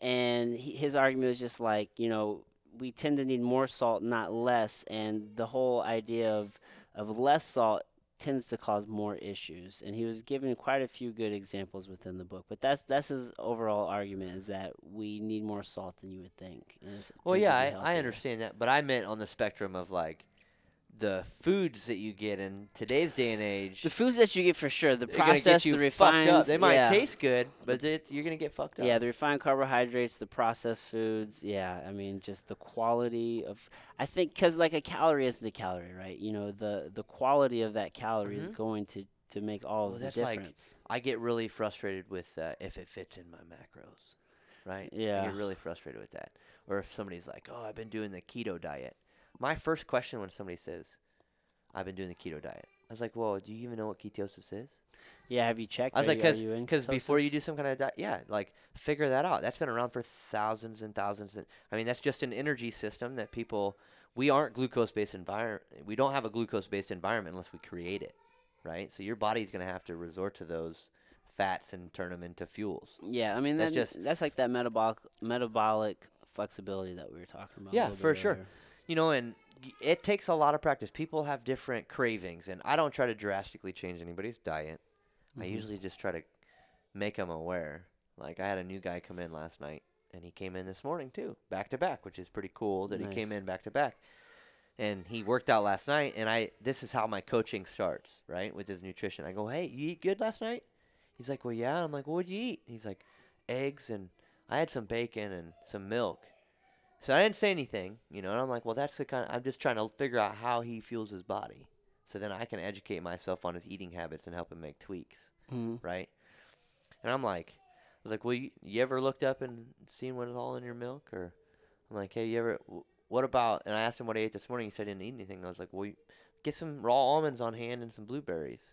and he, his argument was just like, you know, we tend to need more salt, not less. And the whole idea of, of less salt tends to cause more issues. And he was giving quite a few good examples within the book. But that's that's his overall argument is that we need more salt than you would think. Well, yeah, I, I understand that, but I meant on the spectrum of like the foods that you get in today's day and age. The foods that you get for sure, the they're gonna get processed, the refined. They might yeah. taste good, but it, you're gonna get fucked up. Yeah, the refined carbohydrates, the processed foods. Yeah, I mean, just the quality of. I think because like a calorie isn't a calorie, right? You know, the the quality of that calorie is Mhm. going to to make all Well, of the that's like- difference. I get really frustrated with uh, if it fits in my macros, right? Yeah, I get really frustrated with that. Or if somebody's like, "Oh, I've been doing the keto diet." My first question when somebody says, "I've been doing the keto diet," I was like, well, do you even know what ketosis is? Yeah, have you checked? I was Are like, because you in before you do some kind of diet, yeah, like figure that out. That's been around for thousands and thousands. And, I mean, that's just an energy system that people. We aren't glucose based environment. We don't have a glucose based environment unless we create it, right? So your body's gonna have to resort to those fats and turn them into fuels. Yeah, I mean That's that's just- that's like that metabolic metabolic flexibility that we were talking about. Yeah, for sure. earlier. You know, and it takes a lot of practice. People have different cravings, and I don't try to drastically change anybody's diet. I Mhm. usually just try to make them aware. Like I had a new guy come in last night, and he came in this morning too, back to back, which is pretty cool that he came Nice. in back to back. And he worked out last night, and I this is how my coaching starts, right, with his nutrition. I go, "Hey, you eat good last night?" He's like, "Well, yeah." I'm like, well, "What'd you eat?" He's like, "Eggs and I had some bacon and some milk." So I didn't say anything, you know. And I'm like, "Well, that's the kind. of, I'm just trying to figure out how he fuels his body, so then I can educate myself on his eating habits and help him make tweaks." Mhm. right? And I'm like, I was like, well, you, you ever looked up and seen what is all in your milk? Or I'm like, hey, you ever, what about, and I asked him what he ate this morning. He said he didn't eat anything. I was like, well, you, get some raw almonds on hand and some blueberries.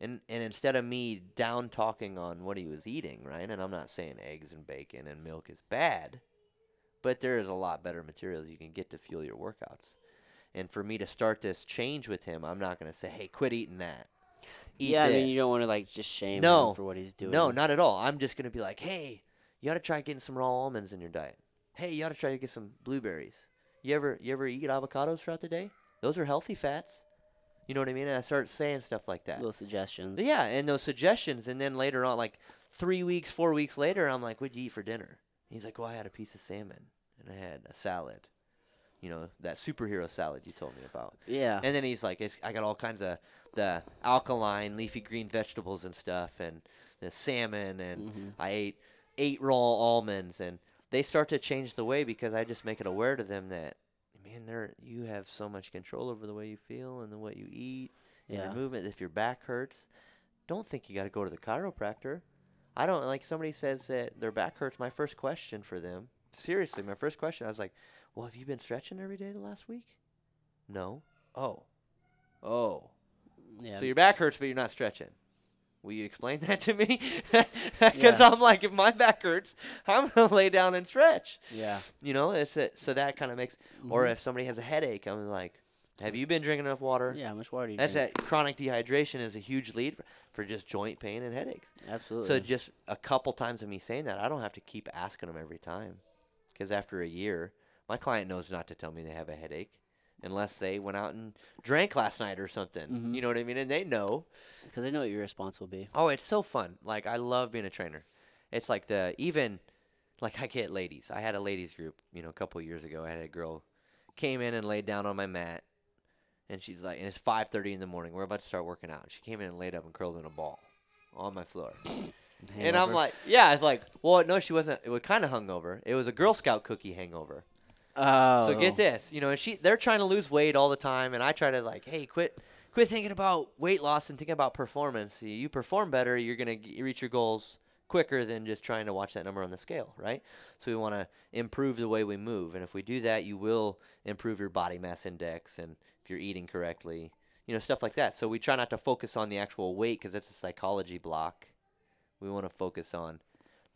And, and instead of me down talking on what he was eating, right? And I'm not saying eggs and bacon and milk is bad, but there is a lot better materials you can get to fuel your workouts. And for me to start this change with him, I'm not going to say, hey, quit eating that. Eat yeah, I mean you don't want to like just shame No. him for what he's doing. No, not at all. I'm just gonna be like, hey, you ought to try getting some raw almonds in your diet. Hey, you ought to try to get some blueberries. You ever you ever eat avocados throughout the day? Those are healthy fats. You know what I mean? And I start saying stuff like that. little suggestions. Yeah, and those suggestions, and then later on, like three weeks, four weeks later, I'm like, "What'd you eat for dinner?" He's like, "Well, I had a piece of salmon and I had a salad." You know that superhero salad you told me about. Yeah. And then he's like, it's, I got all kinds of the alkaline leafy green vegetables and stuff, and the salmon, and Mhm. I ate eight raw almonds, and they start to change the way because I just make it aware to them that, man, there you have so much control over the way you feel and the what you eat and Yeah. your movement. If your back hurts, don't think you got to go to the chiropractor. I don't like somebody says that their back hurts. My first question for them, seriously, my first question, I was like, "Well, have you been stretching every day the last week?" No. Oh. Oh. yeah. So your back hurts, but you're not stretching. Will you explain that to me? Because Yeah. I'm like, if my back hurts, I'm gonna lay down and stretch. yeah. You know, it's a, so that kind of makes. Or Mhm. if somebody has a headache, I'm like, have you been drinking enough water? Yeah, how much water do you That's drink? that chronic dehydration is a huge lead for, for just joint pain and headaches. Absolutely. So just a couple times of me saying that, I don't have to keep asking them every time. Because after a year, my client knows not to tell me they have a headache unless they went out and drank last night or something. Mhm. You know what I mean? And they know. because they know what your response will be. Oh, it's so fun. Like I love being a trainer. It's like the even like I get ladies. I had a ladies group, you know, a couple years ago. I had a girl came in and laid down on my mat and she's like and it's 5:30 in the morning. We're about to start working out. And She came in and laid up and curled in a ball on my floor. And I'm like, yeah, it's like, well, no, she wasn't. It was kind of hungover. It was a Girl Scout cookie hangover. oh. So get oh. this, you know, and she they're trying to lose weight all the time, and I try to like, hey, quit, quit thinking about weight loss and thinking about performance. You- perform better, you're gonna g- reach your goals quicker than just trying to watch that number on the scale, right? So we want to improve the way we move, and if we do that, you will improve your body mass index, and you're eating correctly, you know, stuff like that. So we try not to focus on the actual weight because that's a psychology block. We want to focus on,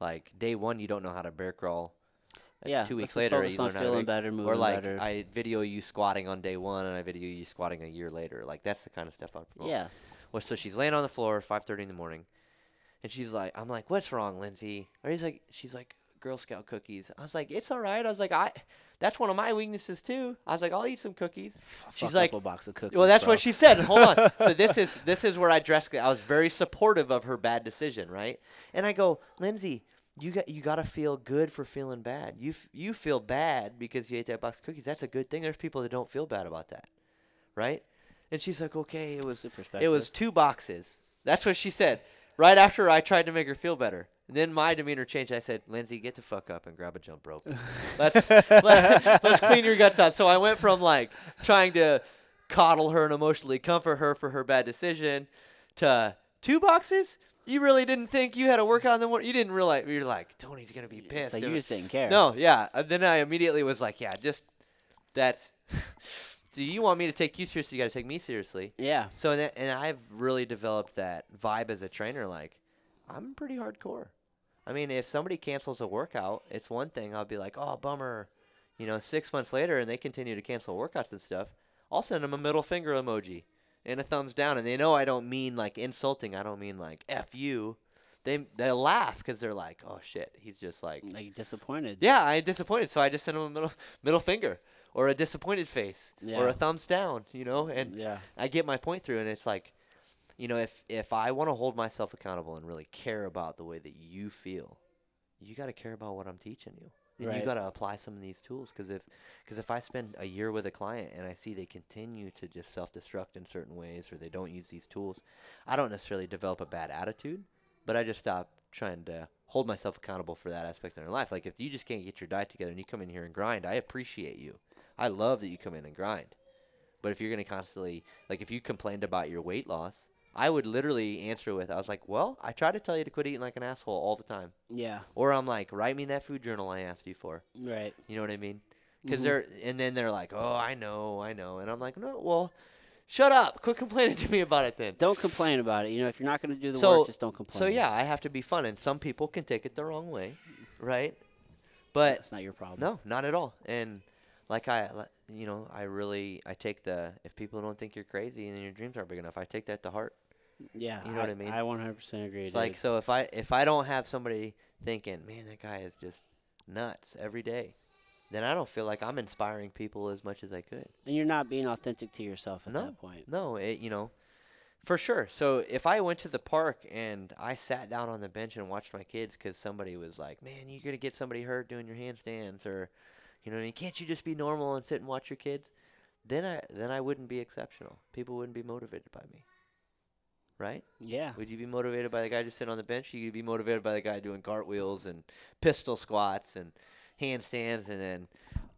like day one, you don't know how to bear crawl. Uh, Yeah. two weeks later, you learn how to feeling better, moving or like better. I video you squatting on day one, and I video you squatting a year later. Like that's the kind of stuff I promote. yeah. Well, so she's laying on the floor, 5:30 in the morning, and she's like, "I'm like, what's wrong, Lindsay?" Or he's like, "She's like Girl Scout cookies." I was like, "It's all right." I was like, "I, that's one of my weaknesses too." I was like, "I'll eat some cookies." She's like, a box of cookies. Well, that's bro. what she said. Hold on. So this is this is where I dressed. I was very supportive of her bad decision, right? And I go, Lindsay, you got you got to feel good for feeling bad. You f- you feel bad because you ate that box of cookies. That's a good thing. There's people that don't feel bad about that, right? And she's like, okay, it was it was two boxes. That's what she said. Right after I tried to make her feel better. And then my demeanor changed. I said, Lindsay, get the fuck up and grab a jump rope. let's, let, let's clean your guts out. So I went from like trying to coddle her and emotionally comfort her for her bad decision to two boxes. You really didn't think you had to work on them. You didn't realize you're like Tony's gonna be pissed. like if- you just didn't care. no, yeah. And then I immediately was like, yeah, just that. do you want me to take you seriously, you got to take me seriously. Yeah. So and, that, and I've really developed that vibe as a trainer. Like, I'm pretty hardcore. I mean, if somebody cancels a workout, it's one thing. I'll be like, oh, bummer. You know, six months later, and they continue to cancel workouts and stuff. I'll send them a middle finger emoji and a thumbs down, and they know I don't mean like insulting. I don't mean like f you. They they laugh because they're like, oh shit, he's just like, Like disappointed. yeah, I'm disappointed. So I just send them a middle middle finger or a disappointed face or a thumbs down. You know, and Yeah. I get my point through, and it's like, you know, if if I want to hold myself accountable and really care about the way that you feel, you got to care about what I'm teaching you, and you got to apply some of these tools. Because if because if I spend a year with a client and I see they continue to just self-destruct in certain ways or they don't use these tools, I don't necessarily develop a bad attitude, but I just stop trying to hold myself accountable for that aspect of their life. Like if you just can't get your diet together and you come in here and grind, I appreciate you. I love that you come in and grind. But if you're going to constantly, like, if you complained about your weight loss, I would literally answer with, I was like, well, I try to tell you to quit eating like an asshole all the time. Yeah. Or I'm like, write me that food journal I asked you for. Right. You know what I mean? Because Mhm. they're, and then they're like, oh, I know, I know. And I'm like, no, well, shut up. Quit complaining to me about it then. Don't complain about it. You know, if you're not going to do the So- work, just don't complain. So, yeah, I have to be fun. And some people can take it the wrong way, right? But that's not your problem. No, not at all. And like I, you know, I really I take the if people don't think you're crazy and your dreams aren't big enough, I take that to heart. Yeah. You know what I mean? I 100% agree. It's like so if I if I don't have somebody thinking, man, that guy is just nuts every day, then I don't feel like I'm inspiring people as much as I could. and you're not being authentic to yourself at No. that point. No, it you know, for sure. So if I went to the park and I sat down on the bench and watched my kids because somebody was like, "Man, you're gonna get somebody hurt doing your handstands," or, you know, what I mean, can't you just be normal and sit and watch your kids? Then I then I wouldn't be exceptional. People wouldn't be motivated by me. Right? Yeah. Would you be motivated by the guy just sitting on the bench? You'd be motivated by the guy doing cartwheels and pistol squats and handstands and then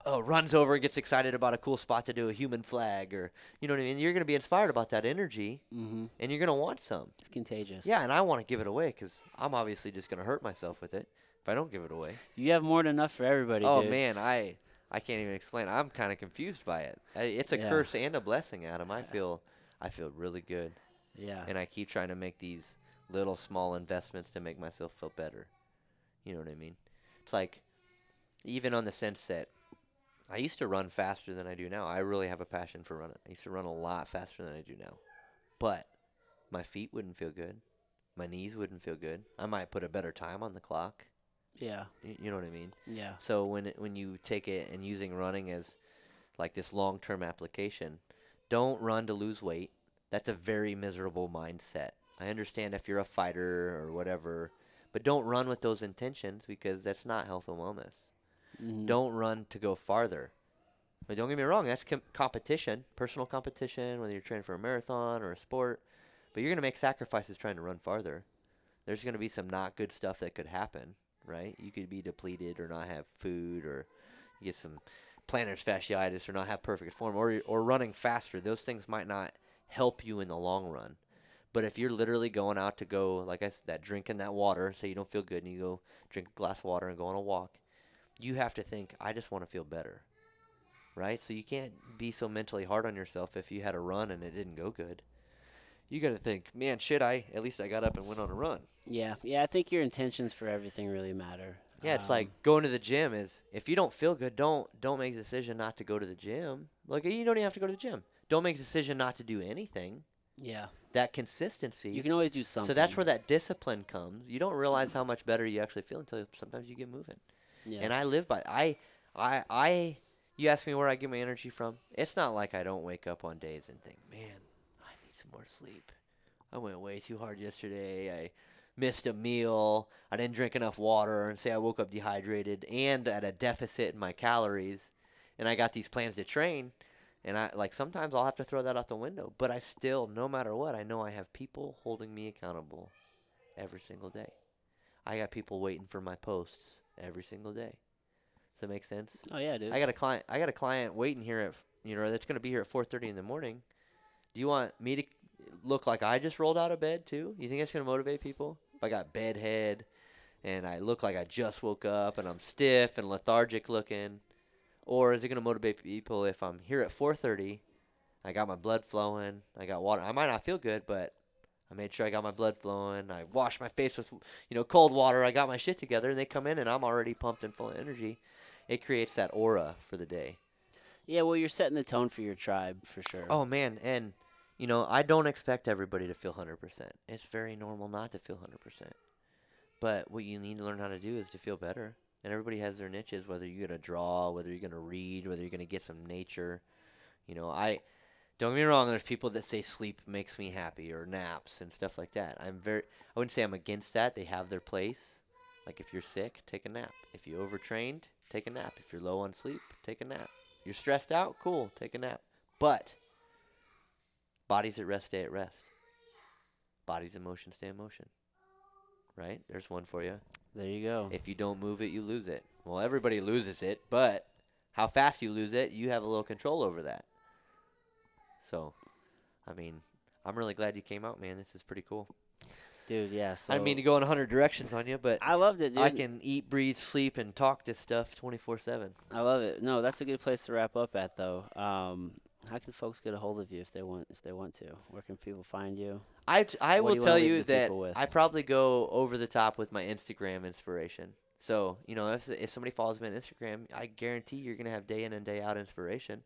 oh, runs over and gets excited about a cool spot to do a human flag or you know what I mean? You're going to be inspired about that energy Mm-hmm. and you're going to want some. It's contagious. Yeah, and I want to give it away cuz I'm obviously just going to hurt myself with it if I don't give it away. You have more than enough for everybody, oh dude. man, I I can't even explain. I'm kind of confused by it. I, it's a Yeah. curse and a blessing, Adam. I feel I feel really good. Yeah. and I keep trying to make these little small investments to make myself feel better. You know what I mean? It's like even on the sense that I used to run faster than I do now. I really have a passion for running. I used to run a lot faster than I do now. But my feet wouldn't feel good. My knees wouldn't feel good. I might put a better time on the clock. Yeah. y- You know what I mean? Yeah. So when it, when you take it and using running as like this long-term application, don't run to lose weight. That's a very miserable mindset. I understand if you're a fighter or whatever, but don't run with those intentions because that's not health and wellness. Mhm. Don't run to go farther. But don't get me wrong, that's com- competition, personal competition, whether you're training for a marathon or a sport. But you're going to make sacrifices trying to run farther. There's going to be some not good stuff that could happen, right? You could be depleted or not have food or you get some plantar fasciitis or not have perfect form or or running faster. Those things might not help you in the long run. But if you're literally going out to go, like I said, that drinking that water, say you don't feel good and you go drink a glass of water and go on a walk, you have to think, I just want to feel better. Right? So you can't be so mentally hard on yourself if you had a run and it didn't go good. You got to think, man, shit, I at least I got up and went on a run. Yeah. Yeah. I think your intentions for everything really matter. Yeah, it's Um, like going to the gym is if you don't feel good, don't don't make a decision not to go to the gym. Like you don't even have to go to the gym. Don't make a decision not to do anything. Yeah. That consistency. You can always do something. so that's where that discipline comes. You don't realize how much better you actually feel until sometimes you get moving. Yeah. And I live by I I I you ask me where I get my energy from? It's not like I don't wake up on days and think, "Man, I need some more sleep. I went way too hard yesterday. I missed a meal. I didn't drink enough water and say I woke up dehydrated and at a deficit in my calories and I got these plans to train and I like sometimes I'll have to throw that out the window, but I still no matter what, I know I have people holding me accountable every single day. I got people waiting for my posts every single day. Does that make sense? oh yeah, dude. I got a client. I got a client waiting here at you know that's going to be here at 4:30 in the morning. Do you want me to look like I just rolled out of bed too? You think that's going to motivate people? If I got bed head and I look like I just woke up and I'm stiff and lethargic looking, or is it going to motivate people if I'm here at 4:30 I got my blood flowing. I got water. I might not feel good, but I made sure I got my blood flowing. I washed my face with, you know, cold water. I got my shit together, and they come in, and I'm already pumped and full of energy. It creates that aura for the day. Yeah, well, you're setting the tone for your tribe for sure. Oh man, and you know, I don't expect everybody to feel 100%. It's very normal not to feel 100%. But what you need to learn how to do is to feel better. And everybody has their niches, whether you're to draw, whether you're to read, whether you're to get some nature. You know, I don't get me wrong, there's people that say sleep makes me happy or naps and stuff like that. I'm very I wouldn't say I'm against that. They have their place. Like if you're sick, take a nap. If you overtrained, take a nap. If you're low on sleep, take a nap. You're stressed out, cool, take a nap. But bodies at rest stay at rest. Bodies in motion stay in motion. Right? There's one for you. There you go. If you don't move it, you lose it. Well, everybody loses it, but how fast you lose it, you have a little control over that. So, I mean, I'm really glad you came out, man. This is pretty cool. Dude, yeah. So I didn't mean to go in 100 directions on you, but I loved it, dude. I can eat, breathe, sleep, and talk this stuff 24 7. I love it. No, that's a good place to wrap up at, though. Um, how can folks get a hold of you if they want if they want to? Where can people find you? I, t- I What will you tell you that? I probably go over the top with my Instagram inspiration. So, you know, if, if somebody follows me on Instagram, I guarantee you're going to have day in and day out inspiration.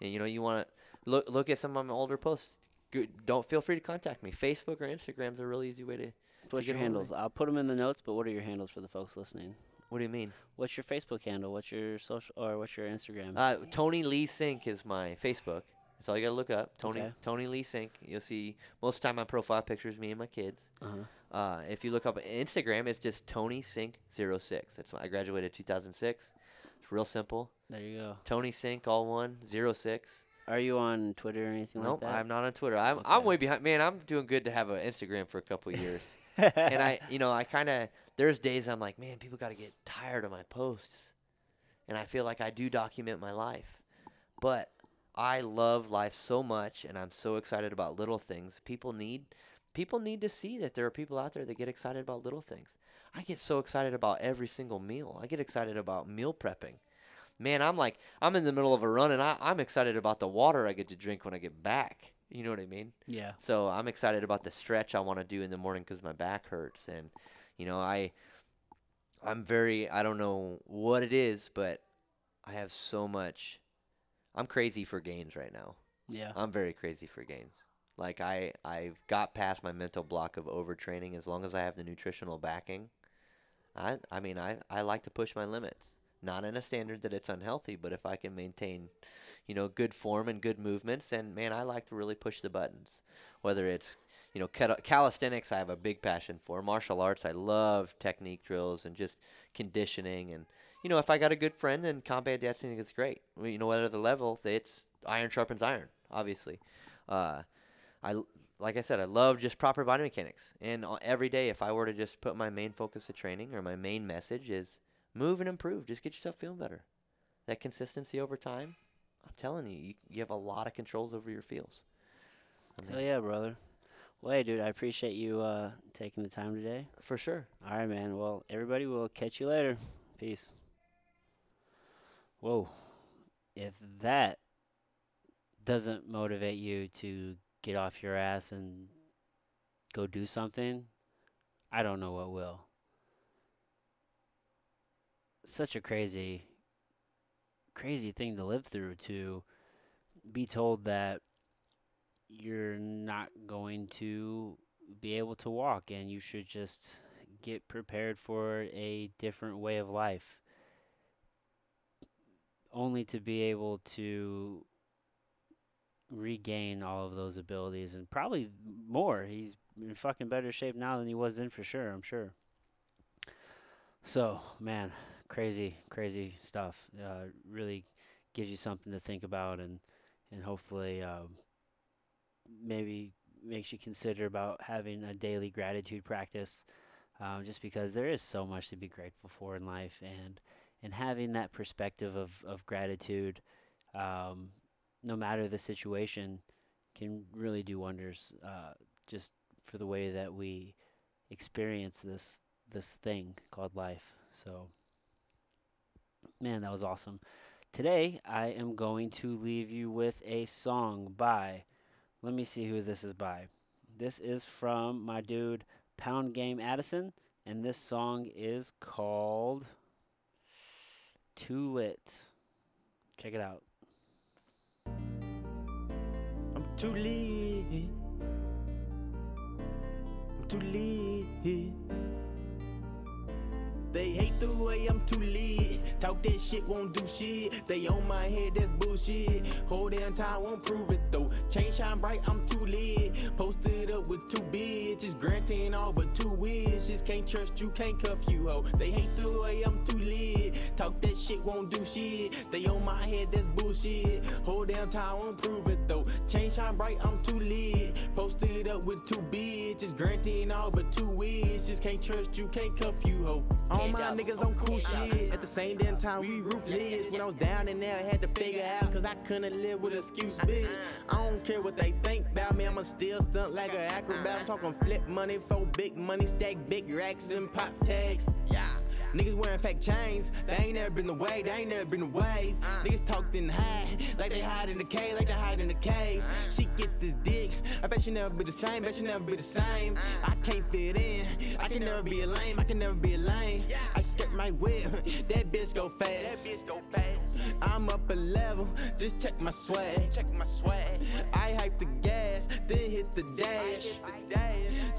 And, you know, you want to look, look at some of my older posts. Good, don't feel free to contact me. Facebook or Instagram's a really easy way to. What's your a hold of handles? I'll put them in the notes. But what are your handles for the folks listening? What do you mean? What's your Facebook handle? What's your social or what's your Instagram? Uh, Tony Lee Sink is my Facebook. That's all you got to look up. Tony Okay. Tony Lee Sink. You'll see most of the time my profile picture is me and my kids. uh-huh. Uh, if you look up Instagram, it's just Tony Sink 06. That's my, I graduated 2006. It's real simple. There you go. Tony Sink, all one, 06. Are you on Twitter or anything Nope, like that? I'm not on Twitter. I'm I'm way behind. Man, I'm doing good to have an Instagram for a couple of years. and I, you know, I kind of there's days I'm like, man, people got to get tired of my posts, and I feel like I do document my life, but I love life so much, and I'm so excited about little things. People need, people need to see that there are people out there that get excited about little things. I get so excited about every single meal. I get excited about meal prepping. Man, I'm like, I'm in the middle of a run, and I, I'm excited about the water I get to drink when I get back. You know what I mean? yeah. So I'm excited about the stretch I want to do in the morning because my back hurts, and you know I, I'm very I don't know what it is, but I have so much. I'm crazy for gains right now. Yeah. I'm very crazy for gains. Like I I've got past my mental block of overtraining as long as I have the nutritional backing. I I mean I I like to push my limits. Not in a standard that it's unhealthy, but if I can maintain, you know, good form and good movements, and man, I like to really push the buttons. Whether it's you know cal- calisthenics, I have a big passion for. Martial arts, I love technique drills and just conditioning. And you know, if I got a good friend, then combat dancing is great. You know, whatever the level, it's iron sharpens iron, obviously. Uh, I like I said, I love just proper body mechanics. And every day, if I were to just put my main focus of training or my main message is move and improve, just get yourself feeling better. That consistency over time, I'm telling you, you, you have a lot of controls over your feels. Hell yeah, brother. Well, hey, dude, I appreciate you uh, taking the time today. For sure. All right, man. Well, everybody, we'll catch you later. Peace. Whoa. If that doesn't motivate you to get off your ass and go do something, I don't know what will. Such a crazy, crazy thing to live through to be told that you're not going to be able to walk and you should just get prepared for a different way of life. Only to be able to regain all of those abilities and probably more. He's in fucking better shape now than he was then for sure i'm sure. So man crazy crazy stuff. Uh, really gives you something to think about and and hopefully um, maybe makes you consider about having a daily gratitude practice um, just because there is so much to be grateful for in life and and having that perspective of, of gratitude um, no matter the situation can really do wonders uh, just for the way that we experience this this thing called life. So man that was awesome. Today, I am going to leave you with a song by, let me see who this is by. This is from my dude Pound Game Addison, and this song is called Too Lit. Check it out. I'm too lit. I'm too lit. They hate the way I'm too lit. Talk that shit, won't do shit. They on my head, that's bullshit. Whole damn time won't prove it though. Chain shine bright, I'm too lit. Posted up with two bitches, granting all but two wishes. Can't trust you, can't cuff you, ho. They hate the way I'm too lit. Talk that shit, won't do shit. They on my head, that's bullshit. Whole damn time won't prove it though. Chain shine bright, I'm too lit. Posted up with two bitches, granting all but two wishes. Can't trust you, can't cuff you, ho. All my niggas on cool shit. At the same damn time, we ruthless. When I was down in there, I had to figure out, cause I couldn't live with excuse, bitch. I don't care what they think about me, I'ma still stunt like an acrobat. I'm talking flip money for big money, stack big racks and pop tags. Yeah. Niggas wearing fake chains, they ain't never been the way, they ain't never been the way. Niggas talked in high, like they hide in the cave, like they hide in the cave. She get this dick, I bet she never be the same, bet she never be the same. I can't fit in, I can never be a lame, I can never be a lame. I skirt my whip, that bitch go fast. That bitch go fast. I'm up a level, just check my swag. Check my swag. I hype the gas, then hit the dash.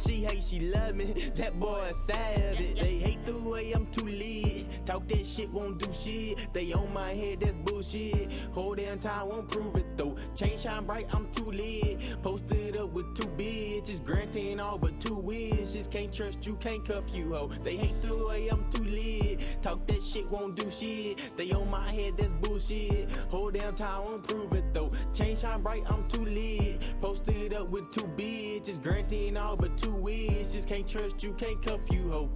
She hate, she love me, that boy a savage. They hate the way I'm too lit. Talk that shit, won't do shit. They on my head, that's bullshit. Whole damn time won't prove it though. Chain shine bright, I'm too lit. Posted up with two bitches, granting all but two wishes. Can't trust you, can't cuff you, ho. They hate the way I'm too lit. Talk that shit, won't do shit. They on my head, that's bullshit. Whole damn time won't prove it though. Chain shine bright, I'm too lit. Posted up with two bitches, granting all but two wishes. Can't trust you, can't cuff you, ho.